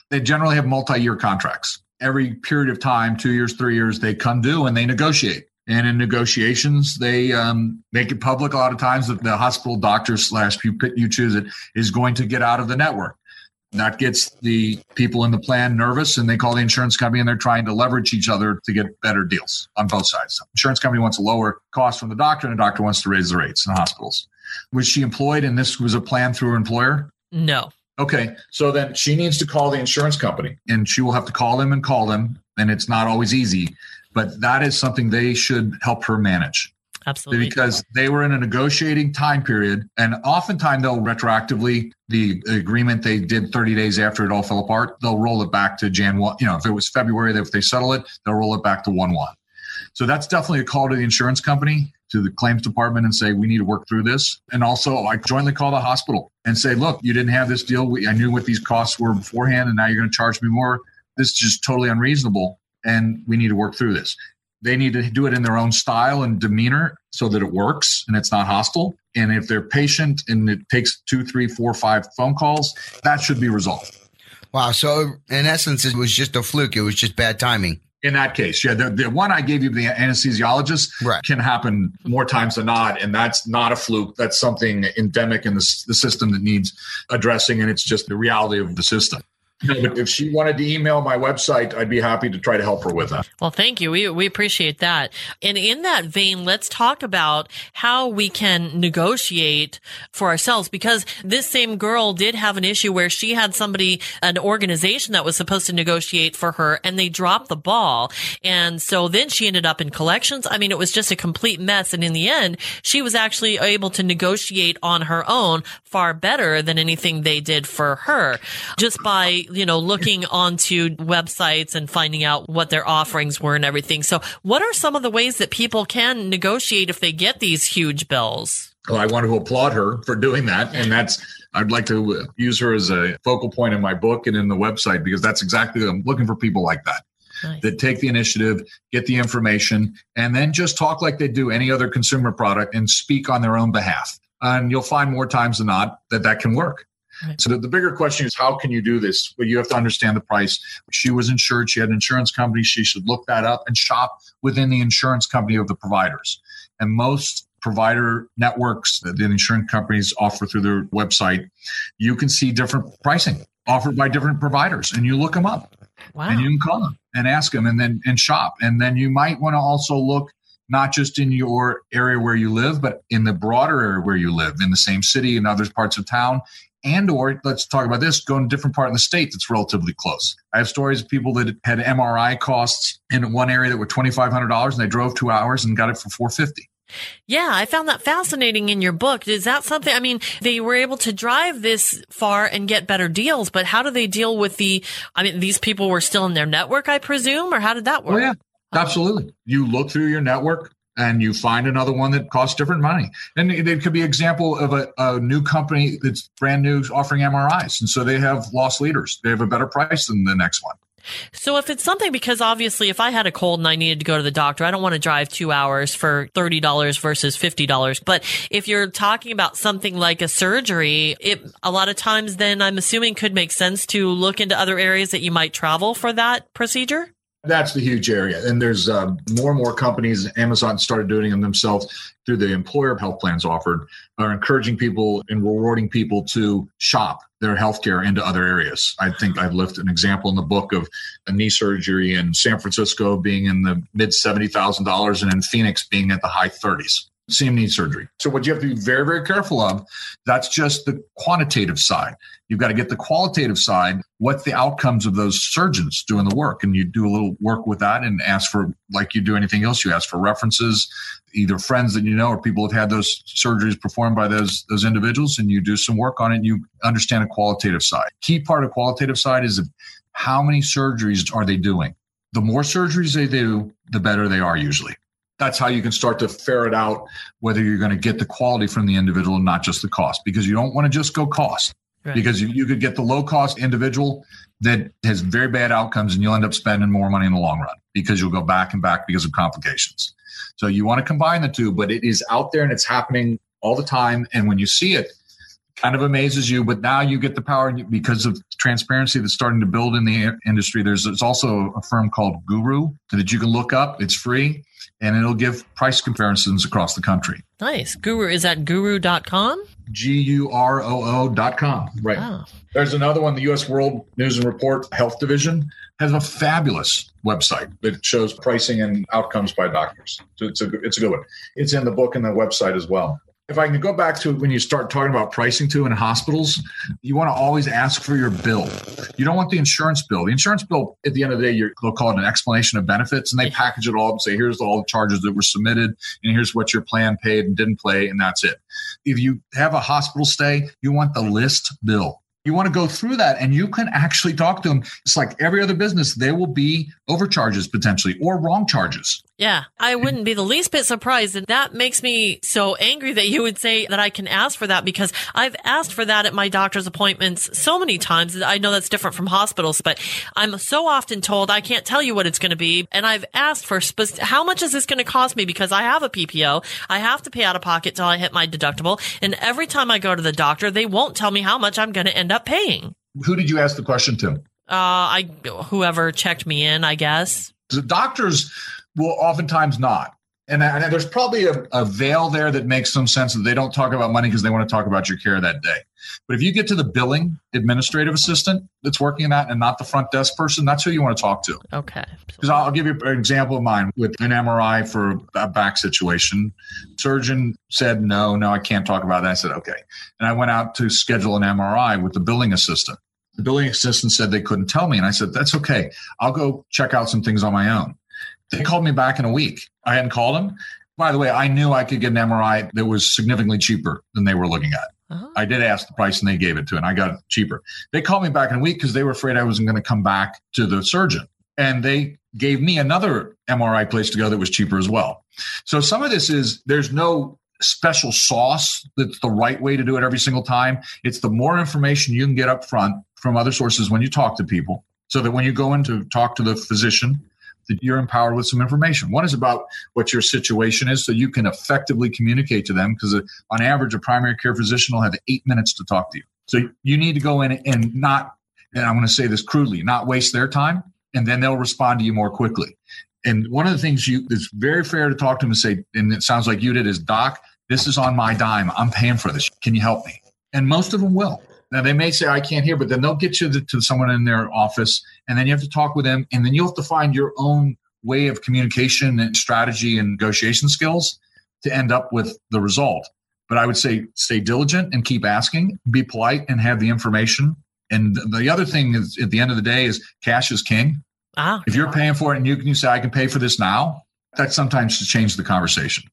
They generally have multi-year contracts. Every period of time, two years, three years, they come due and they negotiate. And in negotiations, they um, make it public a lot of times that the hospital doctor slash you, choose it is going to get out of the network. That gets the people in the plan nervous and they call the insurance company and they're trying to leverage each other to get better deals on both sides. Insurance company wants a lower cost from the doctor and the doctor wants to raise the rates in hospitals. Was she employed and this was a plan through her employer? No. Okay. So then she needs to call the insurance company and she will have to call them and call them. And it's not always easy, but that is something they should help her manage. Absolutely. Because they were in a negotiating time period, and oftentimes they'll retroactively the agreement they did 30 days after it all fell apart, they'll roll it back to Jan 1. You know, if it was February, if they settle it, they'll roll it back to 1 1. So that's definitely a call to the insurance company, to the claims department, and say, we need to work through this. And also, I jointly call the hospital and say, look, you didn't have this deal. I knew what these costs were beforehand, and now you're going to charge me more. This is just totally unreasonable, and we need to work through this. They need to do it in their own style and demeanor so that it works and it's not hostile. And if they're patient and it takes two, three, four, five phone calls, that should be resolved. Wow. So in essence, it was just a fluke. It was just bad timing. In that case, yeah, the, the one I gave you, the anesthesiologist, right. can happen more times than not, and that's not a fluke. That's something endemic in the, the system that needs addressing, and it's just the reality of the system. But if she wanted to email my website, I'd be happy to try to help her with that. Well, thank you. We, we appreciate that. And in that vein, let's talk about how we can negotiate for ourselves because this same girl did have an issue where she had somebody, an organization that was supposed to negotiate for her and they dropped the ball. And so then she ended up in collections. I mean, it was just a complete mess. And in the end, she was actually able to negotiate on her own far better than anything they did for her just by you know, looking onto websites and finding out what their offerings were and everything. So what are some of the ways that people can negotiate if they get these huge bills? Well, I want to applaud her for doing that. And that's, I'd like to use her as a focal point in my book and in the website because that's exactly, I'm looking for people like that. Nice. That take the initiative, get the information, and then just talk like they do any other consumer product and speak on their own behalf. And you'll find more times than not that that can work. Right. So the, the, bigger question is how can you do this? Well, you have to understand the price. She was insured. She had an insurance company. She should look that up and shop within the insurance company of the providers. And most provider networks that the insurance companies offer through their website, you can see different pricing offered by different providers, and you look them up. Wow. And you can call them and ask them, and then and shop. And then you might want to also look not just in your area where you live, but in the broader area where you live, in the same city and other parts of town, and or let's talk about this go in a different part of the state that's relatively close i have stories of people that had mri costs in one area that were $2500 and they drove two hours and got it for 450 yeah, I found that fascinating in your book. Is that something? I mean, they were able to drive this far and get better deals, but how do they deal with the? I mean, these people were still in their network, I presume, or how did that work? Oh, yeah, absolutely. You look through your network and you find another one that costs different money. And it could be example of a, a, new company that's brand new offering MRIs. And so they have lost leaders. They have a better price than the next one. So if it's something, because obviously if I had a cold and I needed to go to the doctor, I don't want to drive two hours for $30 versus $50. But if you're talking about something like a surgery, it a lot of times then I'm assuming could make sense to look into other areas that you might travel for that procedure. That's the huge area. And there's uh, more and more companies, Amazon started doing them themselves through the employer health plans offered, are encouraging people and rewarding people to shop their healthcare into other areas. I think I've left an example in the book of a knee surgery in San Francisco being in the mid $70,000 and in Phoenix being at the high 30s. Same knee surgery. So what you have to be very, very careful of, that's just the quantitative side. You've got to get the qualitative side. What's the outcomes of those surgeons doing the work? And you do a little work with that and ask for, like you do anything else, you ask for references, either friends that you know or people have had those surgeries performed by those, those individuals, and you do some work on it and you understand a qualitative side. Key part of qualitative side is how many surgeries are they doing? The more surgeries they do, the better they are usually that's how you can start to ferret out whether you're going to get the quality from the individual and not just the cost because you don't want to just go cost right. because you, you could get the low cost individual that has very bad outcomes and you'll end up spending more money in the long run because you'll go back and back because of complications so you want to combine the two but it is out there and it's happening all the time and when you see it kind of amazes you, but now you get the power because of transparency that's starting to build in the industry. There's, there's also a firm called Guroo that you can look up. It's free and it'll give price comparisons across the country. Nice. Guroo is at guroo.com? G U R O O dot com. Right. Oh. There's another one, the U.S. World News and Report Health Division has a fabulous website that shows pricing and outcomes by doctors. So it's a, it's a good one. It's in the book and the website as well if I can go back to when you start talking about pricing too in hospitals, you want to always ask for your bill. You don't want the insurance bill. The insurance bill, at the end of the day, they'll call it an explanation of benefits, and they package it all up and say, "Here's all the charges that were submitted, and here's what your plan paid and didn't pay, and that's it." If you have a hospital stay, you want the list bill. You want to go through that and you can actually talk to them. It's like every other business, there will be overcharges potentially or wrong charges. Yeah, I wouldn't be the least bit surprised. And that makes me so angry that you would say that I can ask for that because I've asked for that at my doctor's appointments so many times. I know that's different from hospitals, but I'm so often told I can't tell you what it's going to be. And I've asked for spe- how much is this going to cost me because I have a PPO. I have to pay out of pocket till I hit my deductible. And every time I go to the doctor, they won't tell me how much I'm going to end up paying. Who did you ask the question to? Uh, I, whoever checked me in, I guess. The doctors will oftentimes not. And, and there's probably a, a, veil there that makes some sense that they don't talk about money because they want to talk about your care that day. But if you get to the billing administrative assistant that's working in that and not the front desk person, that's who you want to talk to. Okay. Because I'll give you an example of mine with an MRI for a back situation. Surgeon said, no, no, I can't talk about that. I said, okay. And I went out to schedule an MRI with the billing assistant. The billing assistant said they couldn't tell me. And I said, that's okay. I'll go check out some things on my own. They called me back in a week. I hadn't called them. By the way, I knew I could get an MRI that was significantly cheaper than they were looking at. Uh-huh. I did ask the price and they gave it to, it, and I got it cheaper. They called me back in a week because they were afraid I wasn't going to come back to the surgeon. And they gave me another MRI place to go that was cheaper as well. So some of this is there's no special sauce that's the right way to do it every single time. It's the more information you can get up front from other sources when you talk to people so that when you go in to talk to the physician, that you're empowered with some information. One is about what your situation is so you can effectively communicate to them because uh, on average, a primary care physician will have eight minutes to talk to you. So you need to go in and not, and I'm going to say this crudely, not waste their time, and then they'll respond to you more quickly. And one of the things you it's very fair to talk to them and say, and it sounds like you did, is Doc, this is on my dime. I'm paying for this. Can you help me? And most of them will. Now they may say I can't hear, but then they'll get you to, to someone in their office, and then you have to talk with them, and then you'll have to find your own way of communication and strategy and negotiation skills to end up with the result. But I would say stay diligent and keep asking, be polite, and have the information. And the other thing is, at the end of the day, is cash is king. Ah, if you're paying for it and you can you say I can pay for this now, that sometimes to change the conversation.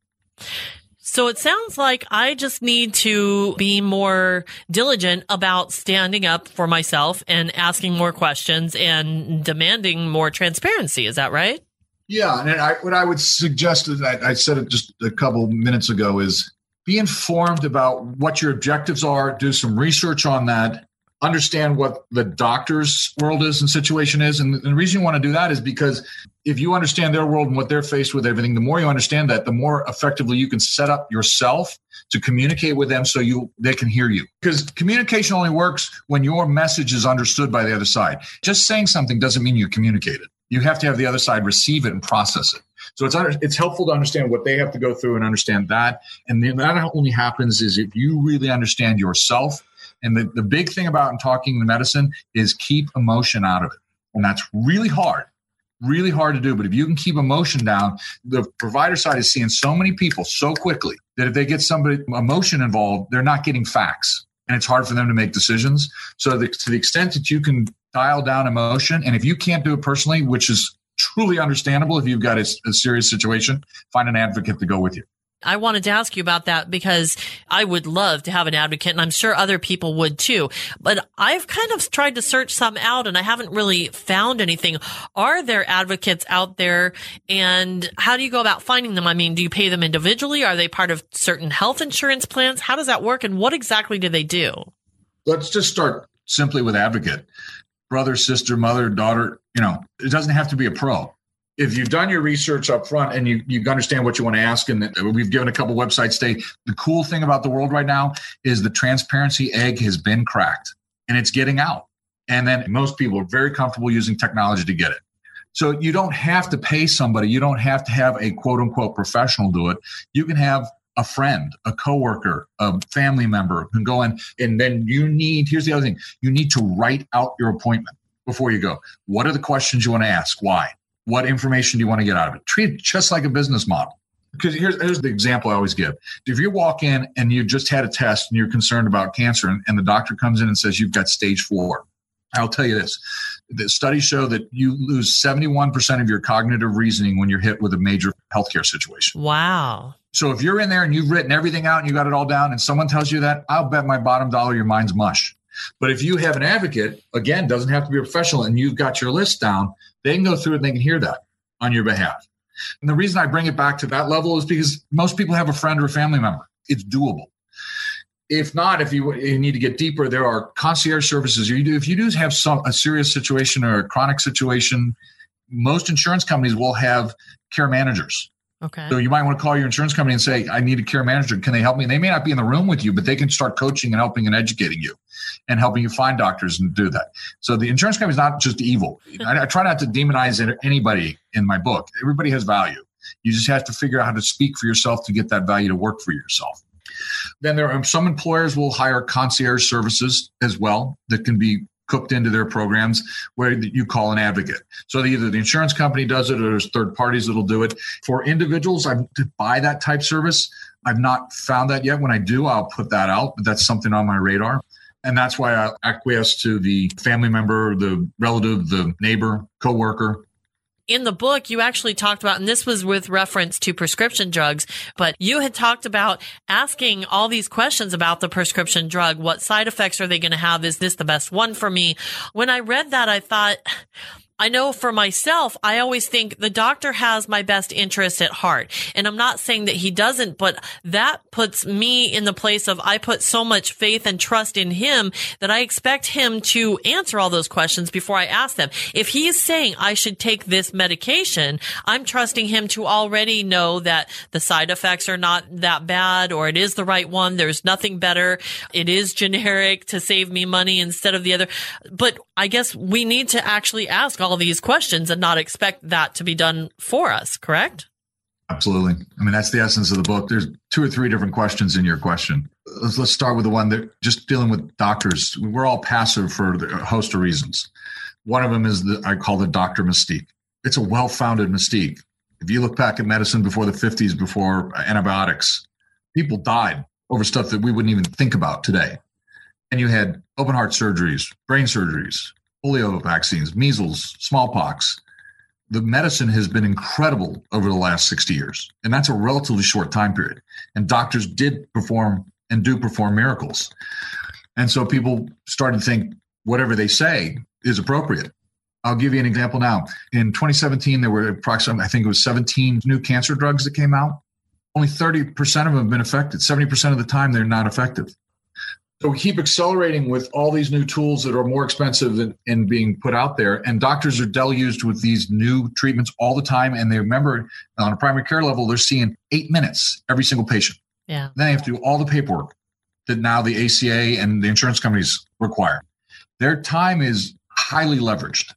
So it sounds like I just need to be more diligent about standing up for myself and asking more questions and demanding more transparency. Is that right? Yeah, and I, what I would suggest is I, I said it just a couple minutes ago is be informed about what your objectives are. Do some research on that understand what the doctor's world is and situation is. And the reason you want to do that is because if you understand their world and what they're faced with, everything, the more you understand that, the more effectively you can set up yourself to communicate with them so you they can hear you. Because communication only works when your message is understood by the other side. Just saying something doesn't mean you communicate it. You have to have the other side receive it and process it. So it's it's helpful to understand what they have to go through and understand that. And that only happens is if you really understand yourself and the, the big thing about talking to medicine is keep emotion out of it. And that's really hard, really hard to do. But if you can keep emotion down, the provider side is seeing so many people so quickly that if they get somebody emotion involved, they're not getting facts. And it's hard for them to make decisions. So the, to the extent that you can dial down emotion, and if you can't do it personally, which is truly understandable if you've got a, a serious situation, find an advocate to go with you. I wanted to ask you about that because I would love to have an advocate and I'm sure other people would too. But I've kind of tried to search some out and I haven't really found anything. Are there advocates out there and how do you go about finding them? I mean, do you pay them individually? Are they part of certain health insurance plans? How does that work and what exactly do they do? Let's just start simply with advocate. Brother, sister, mother, daughter, you know, it doesn't have to be a pro if you've done your research up front and you you understand what you want to ask, and we've given a couple websites today. The cool thing about the world right now is the transparency egg has been cracked and it's getting out. And then most people are very comfortable using technology to get it. So you don't have to pay somebody. You don't have to have a quote unquote professional do it. You can have a friend, a coworker, a family member can go in. And then you need, here's the other thing you need to write out your appointment before you go. What are the questions you want to ask? Why? What information do you want to get out of it? Treat it just like a business model. Because here's, here's the example I always give. If you walk in and you just had a test and you're concerned about cancer, and, and the doctor comes in and says you've got stage four, I'll tell you this the studies show that you lose 71% of your cognitive reasoning when you're hit with a major healthcare situation. Wow. So if you're in there and you've written everything out and you got it all down and someone tells you that, I'll bet my bottom dollar your mind's mush. But if you have an advocate, again, doesn't have to be a professional, and you've got your list down, they can go through and they can hear that on your behalf. And the reason I bring it back to that level is because most people have a friend or a family member. It's doable. If not, if you, you need to get deeper, there are concierge services. You do, if you do have some a serious situation or a chronic situation, most insurance companies will have care managers Okay. So you might want to call your insurance company and say, I need a care manager. Can they help me? They may not be in the room with you, but they can start coaching and helping and educating you and helping you find doctors and do that. So the insurance company is not just evil. Mm-hmm. I, I try not to demonize anybody in my book. Everybody has value. You just have to figure out how to speak for yourself to get that value to work for yourself. Then there are some employers will hire concierge services as well that can be cooked into their programs where you call an advocate. So either the insurance company does it or there's third parties that'll do it. For individuals, I to buy that type service. I've not found that yet. When I do, I'll put that out, but that's something on my radar. And that's why I acquiesce to the family member, the relative, the neighbor, coworker in the book, you actually talked about, and this was with reference to prescription drugs, but you had talked about asking all these questions about the prescription drug. What side effects are they going to have? Is this the best one for me? When I read that, I thought, I know for myself, I always think the doctor has my best interest at heart. And I'm not saying that he doesn't, but that puts me in the place of I put so much faith and trust in him that I expect him to answer all those questions before I ask them. If he is saying I should take this medication, I'm trusting him to already know that the side effects are not that bad or it is the right one. There's nothing better. It is generic to save me money instead of the other. But I guess we need to actually ask all these questions and not expect that to be done for us, correct? Absolutely. I mean, that's the essence of the book. There's two or three different questions in your question. Let's, let's start with the one that just dealing with doctors. We're all passive for a host of reasons. One of them is the I call the doctor mystique. It's a well-founded mystique. If you look back at medicine before the 50s, before antibiotics, people died over stuff that we wouldn't even think about today. And you had open heart surgeries, brain surgeries, polio vaccines, measles, smallpox. The medicine has been incredible over the last 60 years. And that's a relatively short time period. And doctors did perform and do perform miracles. And so people started to think whatever they say is appropriate. I'll give you an example now. In 2017, there were approximately, I think it was 17 new cancer drugs that came out. Only 30% of them have been effective. 70% of the time, they're not effective. So we keep accelerating with all these new tools that are more expensive and, and, being put out there. And doctors are deluged with these new treatments all the time. And they remember on a primary care level, they're seeing eight minutes every single patient. Yeah. Then they have to do all the paperwork that now the ACA and the insurance companies require. Their time is highly leveraged.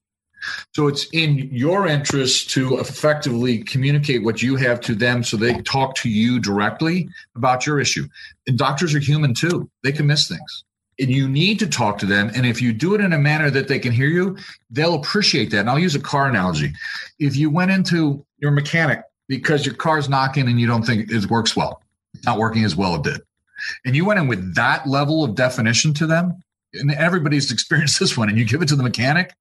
So it's in your interest to effectively communicate what you have to them so they talk to you directly about your issue. And doctors are human too, they can miss things. And you need to talk to them. And if you do it in a manner that they can hear you, they'll appreciate that. And I'll use a car analogy. If you went into your mechanic because your car's knocking and you don't think it works well, it's not working as well it did. And you went in with that level of definition to them, and everybody's experienced this one, and you give it to the mechanic,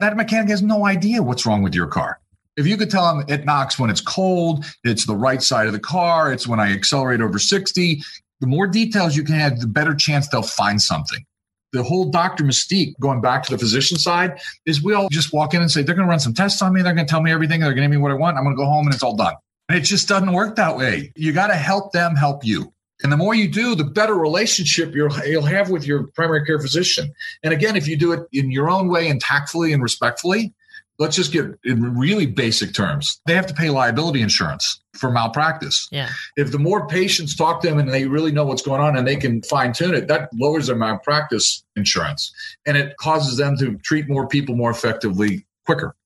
that mechanic has no idea what's wrong with your car. If you could tell them it knocks when it's cold, it's the right side of the car, it's when I accelerate over 60, the more details you can have, the better chance they'll find something. The whole doctor mystique, going back to the physician side, is we all just walk in and say, they're going to run some tests on me. They're going to tell me everything. They're going to give me what I want. I'm going to go home and it's all done. And it just doesn't work that way. You got to help them help you. And the more you do, the better relationship you'll, you'll have with your primary care physician. And again, if you do it in your own way and tactfully and respectfully, let's just get in really basic terms. They have to pay liability insurance for malpractice. Yeah. If the more patients talk to them and they really know what's going on and they can fine tune it, that lowers their malpractice insurance and it causes them to treat more people more effectively quicker.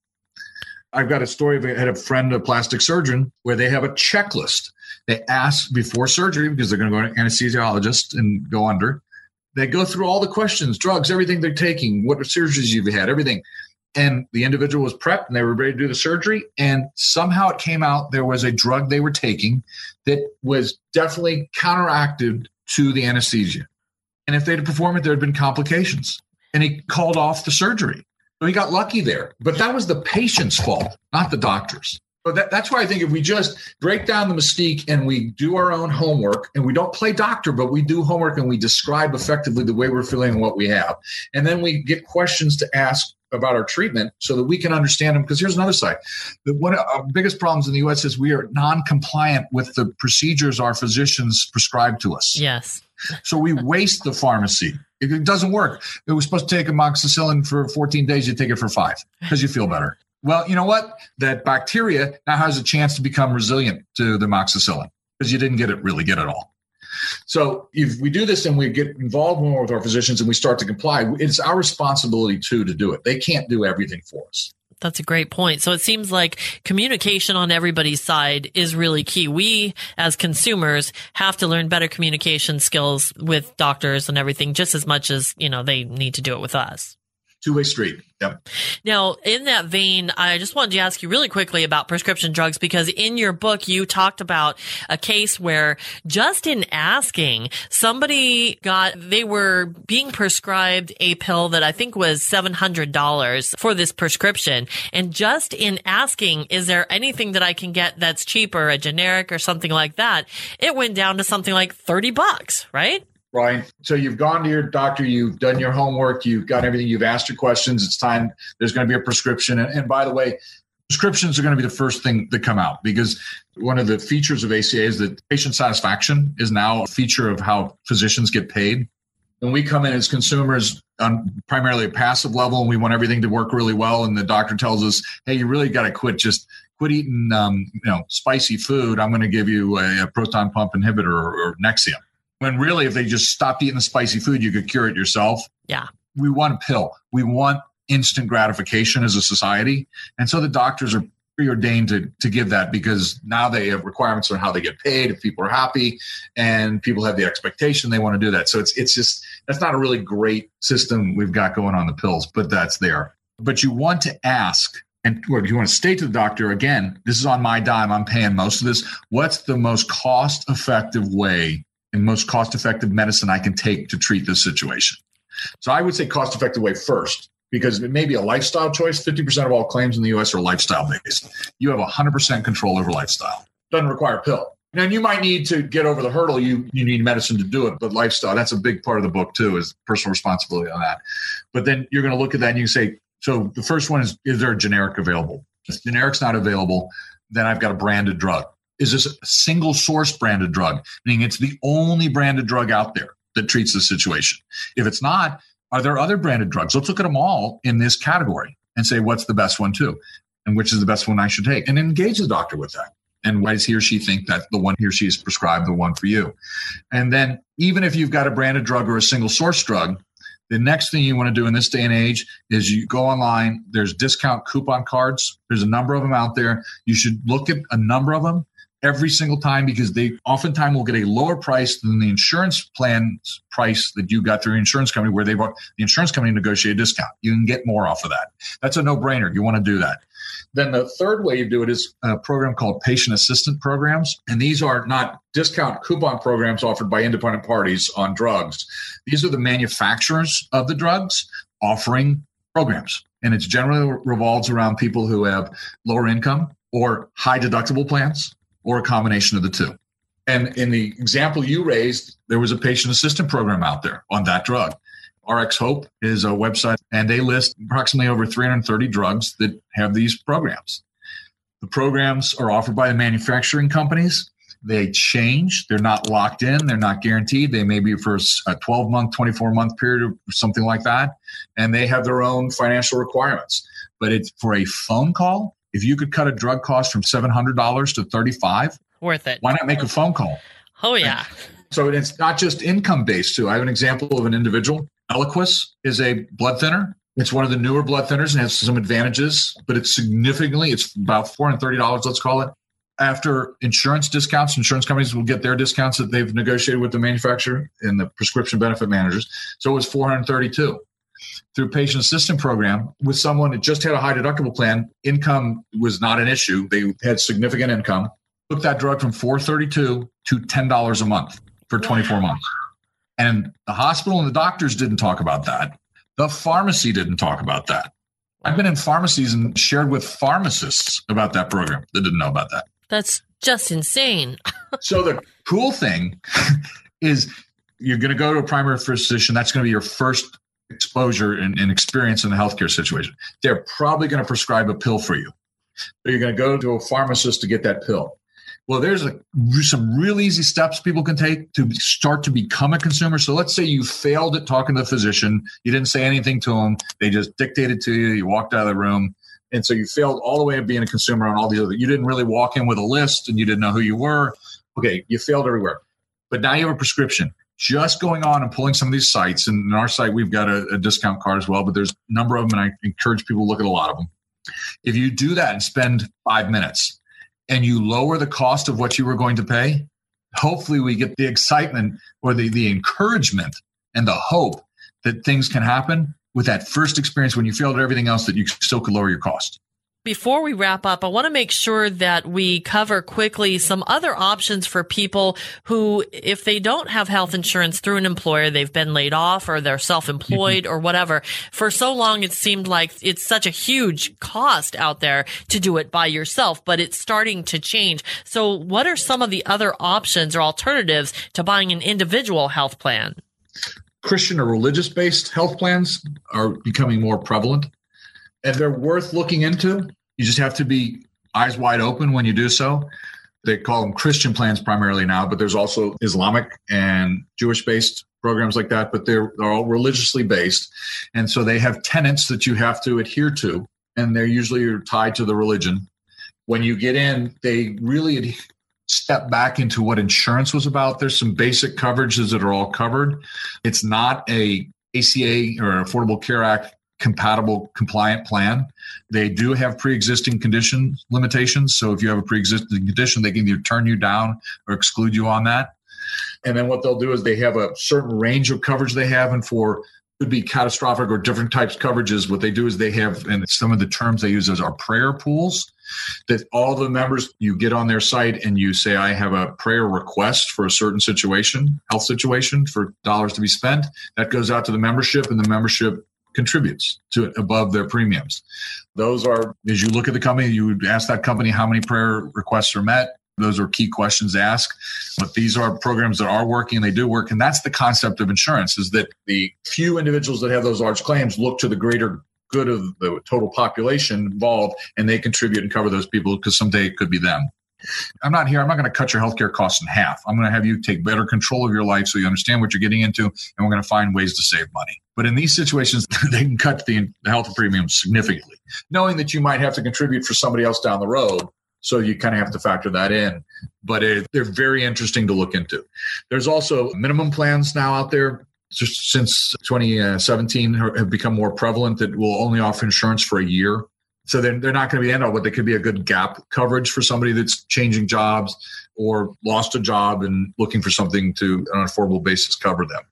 I've got a story of I had a friend, a plastic surgeon, where they have a checklist. They ask before surgery because they're going to go to an anesthesiologist and go under. They go through all the questions, drugs, everything they're taking, what surgeries you've had, everything. And the individual was prepped and they were ready to do the surgery. And somehow it came out there was a drug they were taking that was definitely counteracted to the anesthesia. And if they'd performed it there had been complications. And he called off the surgery. So he got lucky there. But that was the patient's fault not the doctor's so that, that's why I think if we just break down the mystique and we do our own homework and we don't play doctor, but we do homework and we describe effectively the way we're feeling and what we have. And then we get questions to ask about our treatment so that we can understand them. Because here's another side: the one of our biggest problems in the U.S. is we are non-compliant with the procedures our physicians prescribe to us. Yes. So we waste the pharmacy. It doesn't work. It was supposed to take amoxicillin for 14 days. You take it for five because you feel better. Well, you know what? That bacteria now has a chance to become resilient to the amoxicillin because you didn't get it really good at all. So if we do this and we get involved more with our physicians and we start to comply, it's our responsibility too to do it. They can't do everything for us. That's a great point. So it seems like communication on everybody's side is really key. We as consumers have to learn better communication skills with doctors and everything just as much as, you know, they need to do it with us. Two way street. Yep. Now, in that vein, I just wanted to ask you really quickly about prescription drugs because in your book, you talked about a case where just in asking, somebody got, they were being prescribed a pill that I think was $700 for this prescription. And just in asking, is there anything that I can get that's cheaper, a generic or something like that? It went down to something like 30 bucks, right? Right. So you've gone to your doctor, you've done your homework, you've got everything, you've asked your questions. It's time. There's going to be a prescription. And, and by the way, prescriptions are going to be the first thing that come out because one of the features of ACA is that patient satisfaction is now a feature of how physicians get paid. When we come in as consumers on primarily a passive level and we want everything to work really well, and the doctor tells us, "Hey, you really got to quit just quit eating, um, you know, spicy food. I'm going to give you a, a proton pump inhibitor or, or Nexium." When really, if they just stopped eating the spicy food, you could cure it yourself. Yeah. We want a pill. We want instant gratification as a society. And so the doctors are preordained to, to give that because now they have requirements on how they get paid if people are happy and people have the expectation they want to do that. So it's it's just that's not a really great system we've got going on the pills, but that's there. But you want to ask and if you want to state to the doctor again, this is on my dime, I'm paying most of this. What's the most cost effective way and most cost effective medicine I can take to treat this situation. So I would say cost effective way first because it may be a lifestyle choice. 50% of all claims in the US are lifestyle based. You have 100% control over lifestyle. Doesn't require a pill. And you might need to get over the hurdle. You you need medicine to do it, but lifestyle that's a big part of the book too is personal responsibility on that. But then you're going to look at that and you say, so the first one is is there a generic available? If generic's not available, then I've got a branded drug is this a single source branded drug, meaning it's the only branded drug out there that treats the situation. If it's not, are there other branded drugs? Let's look at them all in this category and say what's the best one too, and which is the best one I should take, and engage the doctor with that. And why does he or she think that the one he or she is prescribed the one for you? And then even if you've got a branded drug or a single source drug, the next thing you want to do in this day and age is you go online. There's discount coupon cards. There's a number of them out there. You should look at a number of them every single time because they oftentimes will get a lower price than the insurance plan's price that you got through your insurance company where they bought the insurance company negotiate a discount. You can get more off of that. That's a no brainer. You want to do that. Then the third way you do it is a program called patient assistant programs. And these are not discount coupon programs offered by independent parties on drugs. These are the manufacturers of the drugs offering programs. And it generally revolves around people who have lower income or high deductible plans or a combination of the two. And in the example you raised, there was a patient assistant program out there on that drug. RX Hope is a website, and they list approximately over 330 drugs that have these programs. The programs are offered by the manufacturing companies, They change. They're not locked in. They're not guaranteed. They may be for a 12 month, 24 month period or something like that. And they have their own financial requirements. But it's for a phone call. If you could cut a drug cost from $700 to 35 worth it. Why not make a phone call? Oh, yeah. So it's not just income based, too. I have an example of an individual. Eliquis is a blood thinner. It's one of the newer blood thinners and has some advantages, but it's significantly, it's about $430, let's call it. After insurance discounts, insurance companies will get their discounts that they've negotiated with the manufacturer and the prescription benefit managers. So it was 432 through patient assistance program with someone that just had a high deductible plan. Income was not an issue. They had significant income. Took that drug from 432 to $10 a month for 24 months. And the hospital and the doctors didn't talk about that. The pharmacy didn't talk about that. I've been in pharmacies and shared with pharmacists about that program that didn't know about that. That's just insane. so the cool thing is you're going to go to a primary physician. That's going to be your first exposure and, and experience in the healthcare situation. They're probably going to prescribe a pill for you. You're going to go to a pharmacist to get that pill. Well, there's a, some real easy steps people can take to start to become a consumer. So let's say you failed at talking to the physician. You didn't say anything to them. They just dictated to you. You walked out of the room. And so you failed all the way of being a consumer on all these other, you didn't really walk in with a list and you didn't know who you were. Okay, you failed everywhere. But now you have a prescription. Just going on and pulling some of these sites, and in our site, we've got a, a discount card as well, but there's a number of them, and I encourage people to look at a lot of them. If you do that and spend five minutes, and you lower the cost of what you were going to pay, hopefully we get the excitement or the, the encouragement and the hope that things can happen with that first experience when you failed at everything else that you still could lower your cost. Before we wrap up, I want to make sure that we cover quickly some other options for people who, if they don't have health insurance through an employer, they've been laid off or they're self-employed mm-hmm. or whatever. For so long, it seemed like it's such a huge cost out there to do it by yourself, but it's starting to change. So what are some of the other options or alternatives to buying an individual health plan? Christian or religious based health plans are becoming more prevalent and they're worth looking into. You just have to be eyes wide open when you do so. They call them Christian plans primarily now, but there's also Islamic and Jewish based programs like that, but they're, they're all religiously based. And so they have tenets that you have to adhere to, and they're usually tied to the religion. When you get in, they really step back into what insurance was about. There's some basic coverages that are all covered. It's not a ACA or Affordable Care Act compatible compliant plan. They do have pre-existing condition limitations. So if you have a pre-existing condition, they can either turn you down or exclude you on that. And then what they'll do is they have a certain range of coverage they have, and for could be catastrophic or different types of coverages. What they do is they have, and some of the terms they use as are prayer pools. That all the members you get on their site and you say, I have a prayer request for a certain situation, health situation for dollars to be spent. That goes out to the membership, and the membership contributes to it above their premiums. Those are, as you look at the company, you would ask that company how many prayer requests are met. Those are key questions to ask. But these are programs that are working, they do work. And that's the concept of insurance is that the few individuals that have those large claims look to the greater good of the total population involved and they contribute and cover those people because someday it could be them. I'm not here. I'm not going to cut your healthcare costs in half. I'm going to have you take better control of your life so you understand what you're getting into, and we're going to find ways to save money. But in these situations, they can cut the health premium significantly, knowing that you might have to contribute for somebody else down the road. So you kind of have to factor that in. But it, they're very interesting to look into. There's also minimum plans now out there since 2017 have become more prevalent that will only offer insurance for a year so they're, they're not going to be end all, but they could be a good gap coverage for somebody that's changing jobs or lost a job and looking for something to, on an affordable basis, cover them.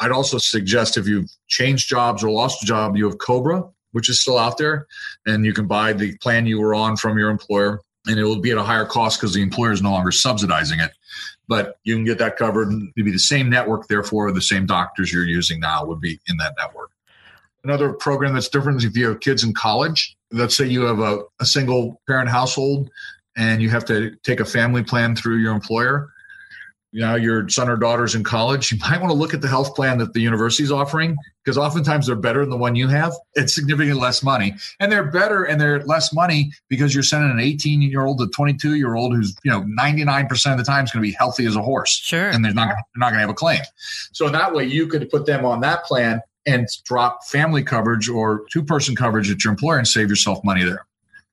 I'd also suggest if you've changed jobs or lost a job, you have Cobra, which is still out there, and you can buy the plan you were on from your employer, and it will be at a higher cost because the employer is no longer subsidizing it. But you can get that covered. It'd be the same network, therefore, the same doctors you're using now would be in that network. Another program that's different is if you have kids in college. Let's say you have a, a single parent household and you have to take a family plan through your employer. you know your son or daughter's in college you might want to look at the health plan that the university is offering because oftentimes they're better than the one you have it's significantly less money and they're better and they're less money because you're sending an 18 year old to 22 year old who's you know 99% of the time is going to be healthy as a horse Sure. and they're not they're not going to have a claim so that way you could put them on that plan and drop family coverage or two person coverage at your employer and save yourself money there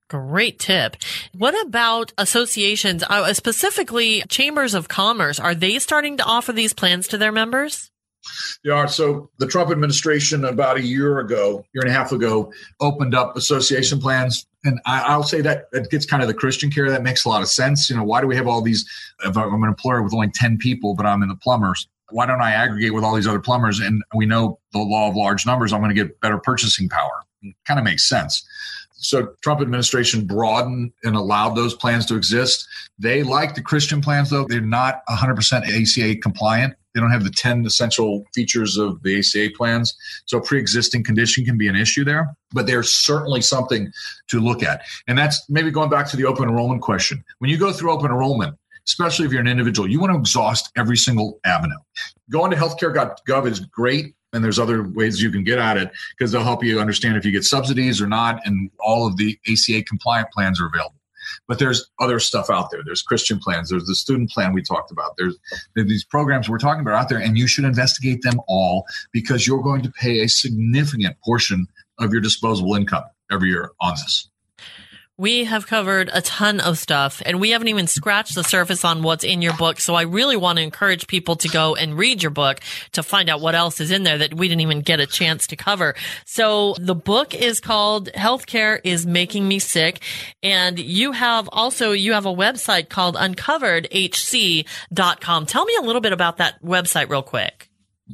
Great tip. What about associations, uh, specifically chambers of commerce? Are they starting to offer these plans to their members? They are. So the Trump administration about a year ago, year and a half ago, opened up association plans. And I, will say that that gets kind of the Christian care. That makes a lot of sense. You know, why do we have all these? If I'm an employer with only 10 people, but I'm in the plumbers, why don't I aggregate with all these other plumbers? And we know the law of large numbers, I'm going to get better purchasing power. Kind of makes sense so Trump administration broadened and allowed those plans to exist. They like the Christian plans, though. They're not 100% ACA compliant. They don't have the 10 essential features of the ACA plans. So pre-existing condition can be an issue there, but there's certainly something to look at. And that's maybe going back to the open enrollment question. When you go through open enrollment, especially if you're an individual, you want to exhaust every single avenue. Going to healthcare.gov is great and there's other ways you can get at it because they'll help you understand if you get subsidies or not and all of the ACA compliant plans are available. But there's other stuff out there. There's christian plans. There's the student plan we talked about. There's, there's these programs we're talking about out there and you should investigate them all because you're going to pay a significant portion of your disposable income every year on this we have covered a ton of stuff and we haven't even scratched the surface on what's in your book. So I really want to encourage people to go and read your book to find out what else is in there that we didn't even get a chance to cover. So the book is called Healthcare is Making Me Sick. And you have also, you have a website called uncoveredhc.com. Tell me a little bit about that website real quick.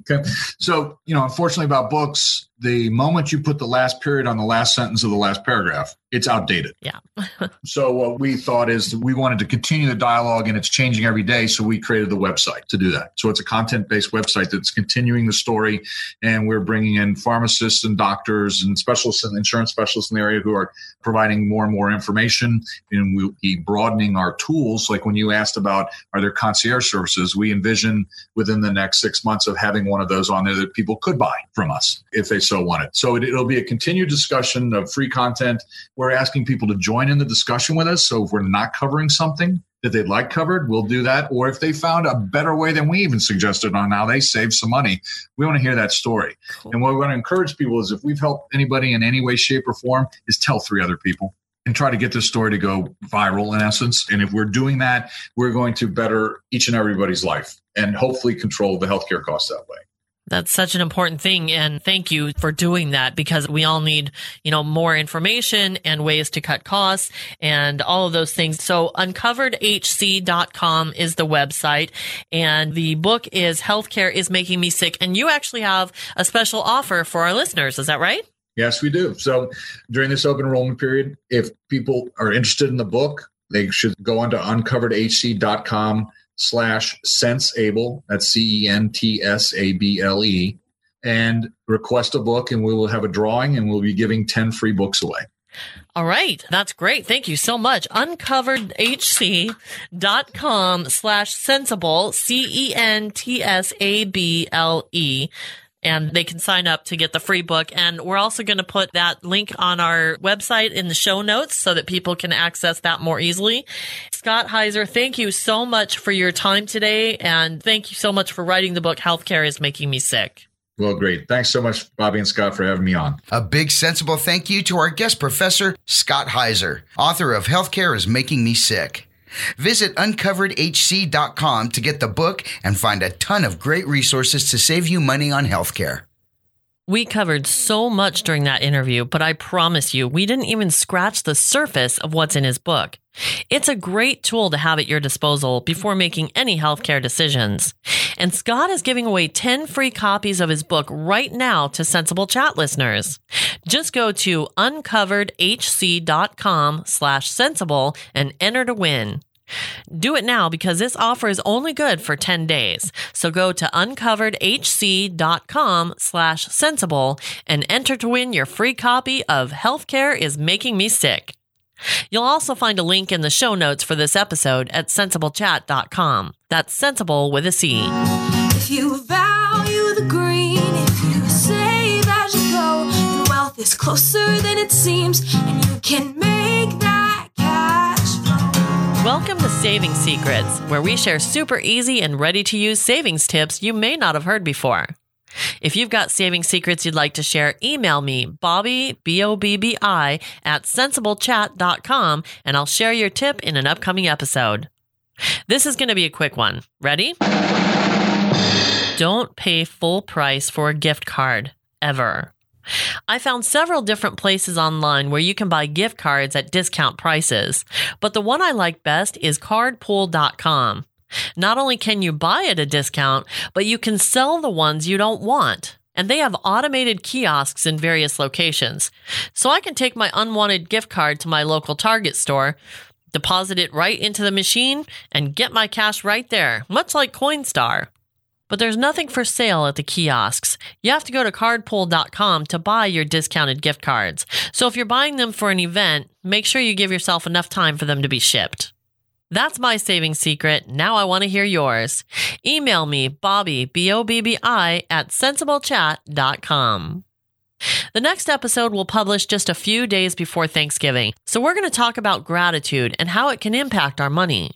Okay. So, you know, unfortunately about books, the moment you put the last period on the last sentence of the last paragraph, it's outdated. Yeah. so what we thought is we wanted to continue the dialogue and it's changing every day. So we created the website to do that. So it's a content based website that's continuing the story. And we're bringing in pharmacists and doctors and specialists and insurance specialists in the area who are providing more and more information. And we'll be broadening our tools. Like when you asked about are there concierge services, we envision within the next six months of having one of those on there that people could buy from us if they so wanted. So it, it'll be a continued discussion of free content we're asking people to join in the discussion with us. So if we're not covering something that they'd like covered, we'll do that. Or if they found a better way than we even suggested on how they save some money, we want to hear that story. Cool. And what we want to encourage people is if we've helped anybody in any way, shape, or form, is tell three other people and try to get this story to go viral in essence. And if we're doing that, we're going to better each and everybody's life and hopefully control the healthcare costs that way. That's such an important thing. And thank you for doing that because we all need, you know, more information and ways to cut costs and all of those things. So uncoveredhc.com is the website and the book is healthcare is making me sick. And you actually have a special offer for our listeners. Is that right? Yes, we do. So during this open enrollment period, if people are interested in the book, they should go on to uncoveredhc.com slash senseable. That's C E N T S A B L E. And request a book, and we will have a drawing, and we'll be giving 10 free books away. All right. That's great. Thank you so much. Uncoveredhc.com slash sensible, C E N T S A B L E and they can sign up to get the free book. And we're also going to put that link on our website in the show notes so that people can access that more easily. Scott Heiser, thank you so much for your time today. And thank you so much for writing the book, Healthcare is Making Me Sick. Well, great. Thanks so much, Bobbi and Scott, for having me on. A big sensible thank you to our guest professor, Scott Heiser, author of Healthcare is Making Me Sick. Visit uncoveredhc.com to get the book and find a ton of great resources to save you money on healthcare. We covered so much during that interview, but I promise you, we didn't even scratch the surface of what's in his book. It's a great tool to have at your disposal before making any healthcare decisions. And Scott is giving away 10 free copies of his book right now to Centsible Chat listeners. Just go to uncoveredhc.com slash sensible and enter to win. Do it now because this offer is only good for 10 days. So go to uncoveredhc.com slash sensible and enter to win your free copy of Healthcare is Making Me Sick. You'll also find a link in the show notes for this episode at centsiblechat.com. That's sensible with a C. If you value the green, if you you go, wealth is closer than it seems, and you can make that. Welcome to Saving Secrets, where we share super easy and ready to use savings tips you may not have heard before. If you've got saving secrets you'd like to share, email me, Bobbi, B O B B I, at centsiblechat.com, and I'll share your tip in an upcoming episode. This is going to be a quick one. Ready? Don't pay full price for a gift card, ever. I found several different places online where you can buy gift cards at discount prices, but the one I like best is cardpool.com. Not only can you buy at a discount, but you can sell the ones you don't want. And they have automated kiosks in various locations. So I can take my unwanted gift card to my local Target store, deposit it right into the machine, and get my cash right there, much like Coinstar. But there's nothing for sale at the kiosks. You have to go to cardpool.com to buy your discounted gift cards. So if you're buying them for an event, make sure you give yourself enough time for them to be shipped. That's my saving secret. Now I want to hear yours. Email me, Bobbi, B O B B I, at centsiblechat.com. The next episode will publish just a few days before Thanksgiving, so we're going to talk about gratitude and how it can impact our money.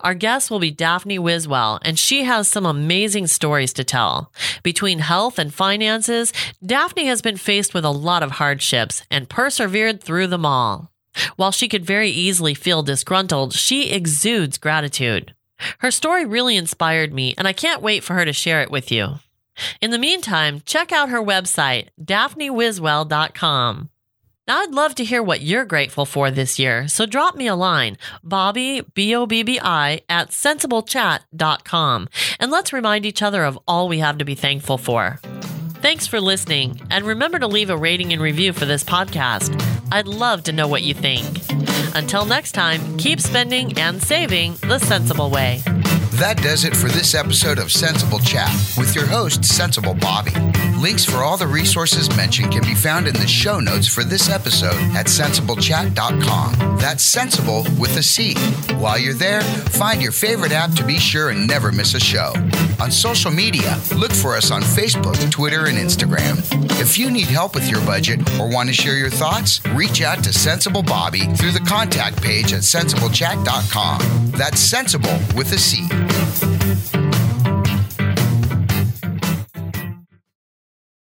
Our guest will be Daphne Wiswell, and she has some amazing stories to tell. Between health and finances, Daphne has been faced with a lot of hardships and persevered through them all. While she could very easily feel disgruntled, she exudes gratitude. Her story really inspired me, and I can't wait for her to share it with you. In the meantime, check out her website, daphnewiswell.com. Now, I'd love to hear what you're grateful for this year, so drop me a line, Bobbi, B O B B I, at centsiblechat.com, and let's remind each other of all we have to be thankful for. Thanks for listening, and remember to leave a rating and review for this podcast. I'd love to know what you think. Until next time, keep spending and saving the sensible way. That does it for this episode of Centsible Chat with your host, Centsible Bobbi. Links for all the resources mentioned can be found in the show notes for this episode at centsiblechat.com. That's sensible with a C. While you're there, find your favorite app to be sure and never miss a show. On social media, look for us on Facebook, Twitter, and Instagram. If you need help with your budget or want to share your thoughts, reach out to Centsible Bobbi through the contact page at centsiblechat.com. That's sensible with a C. Thank you.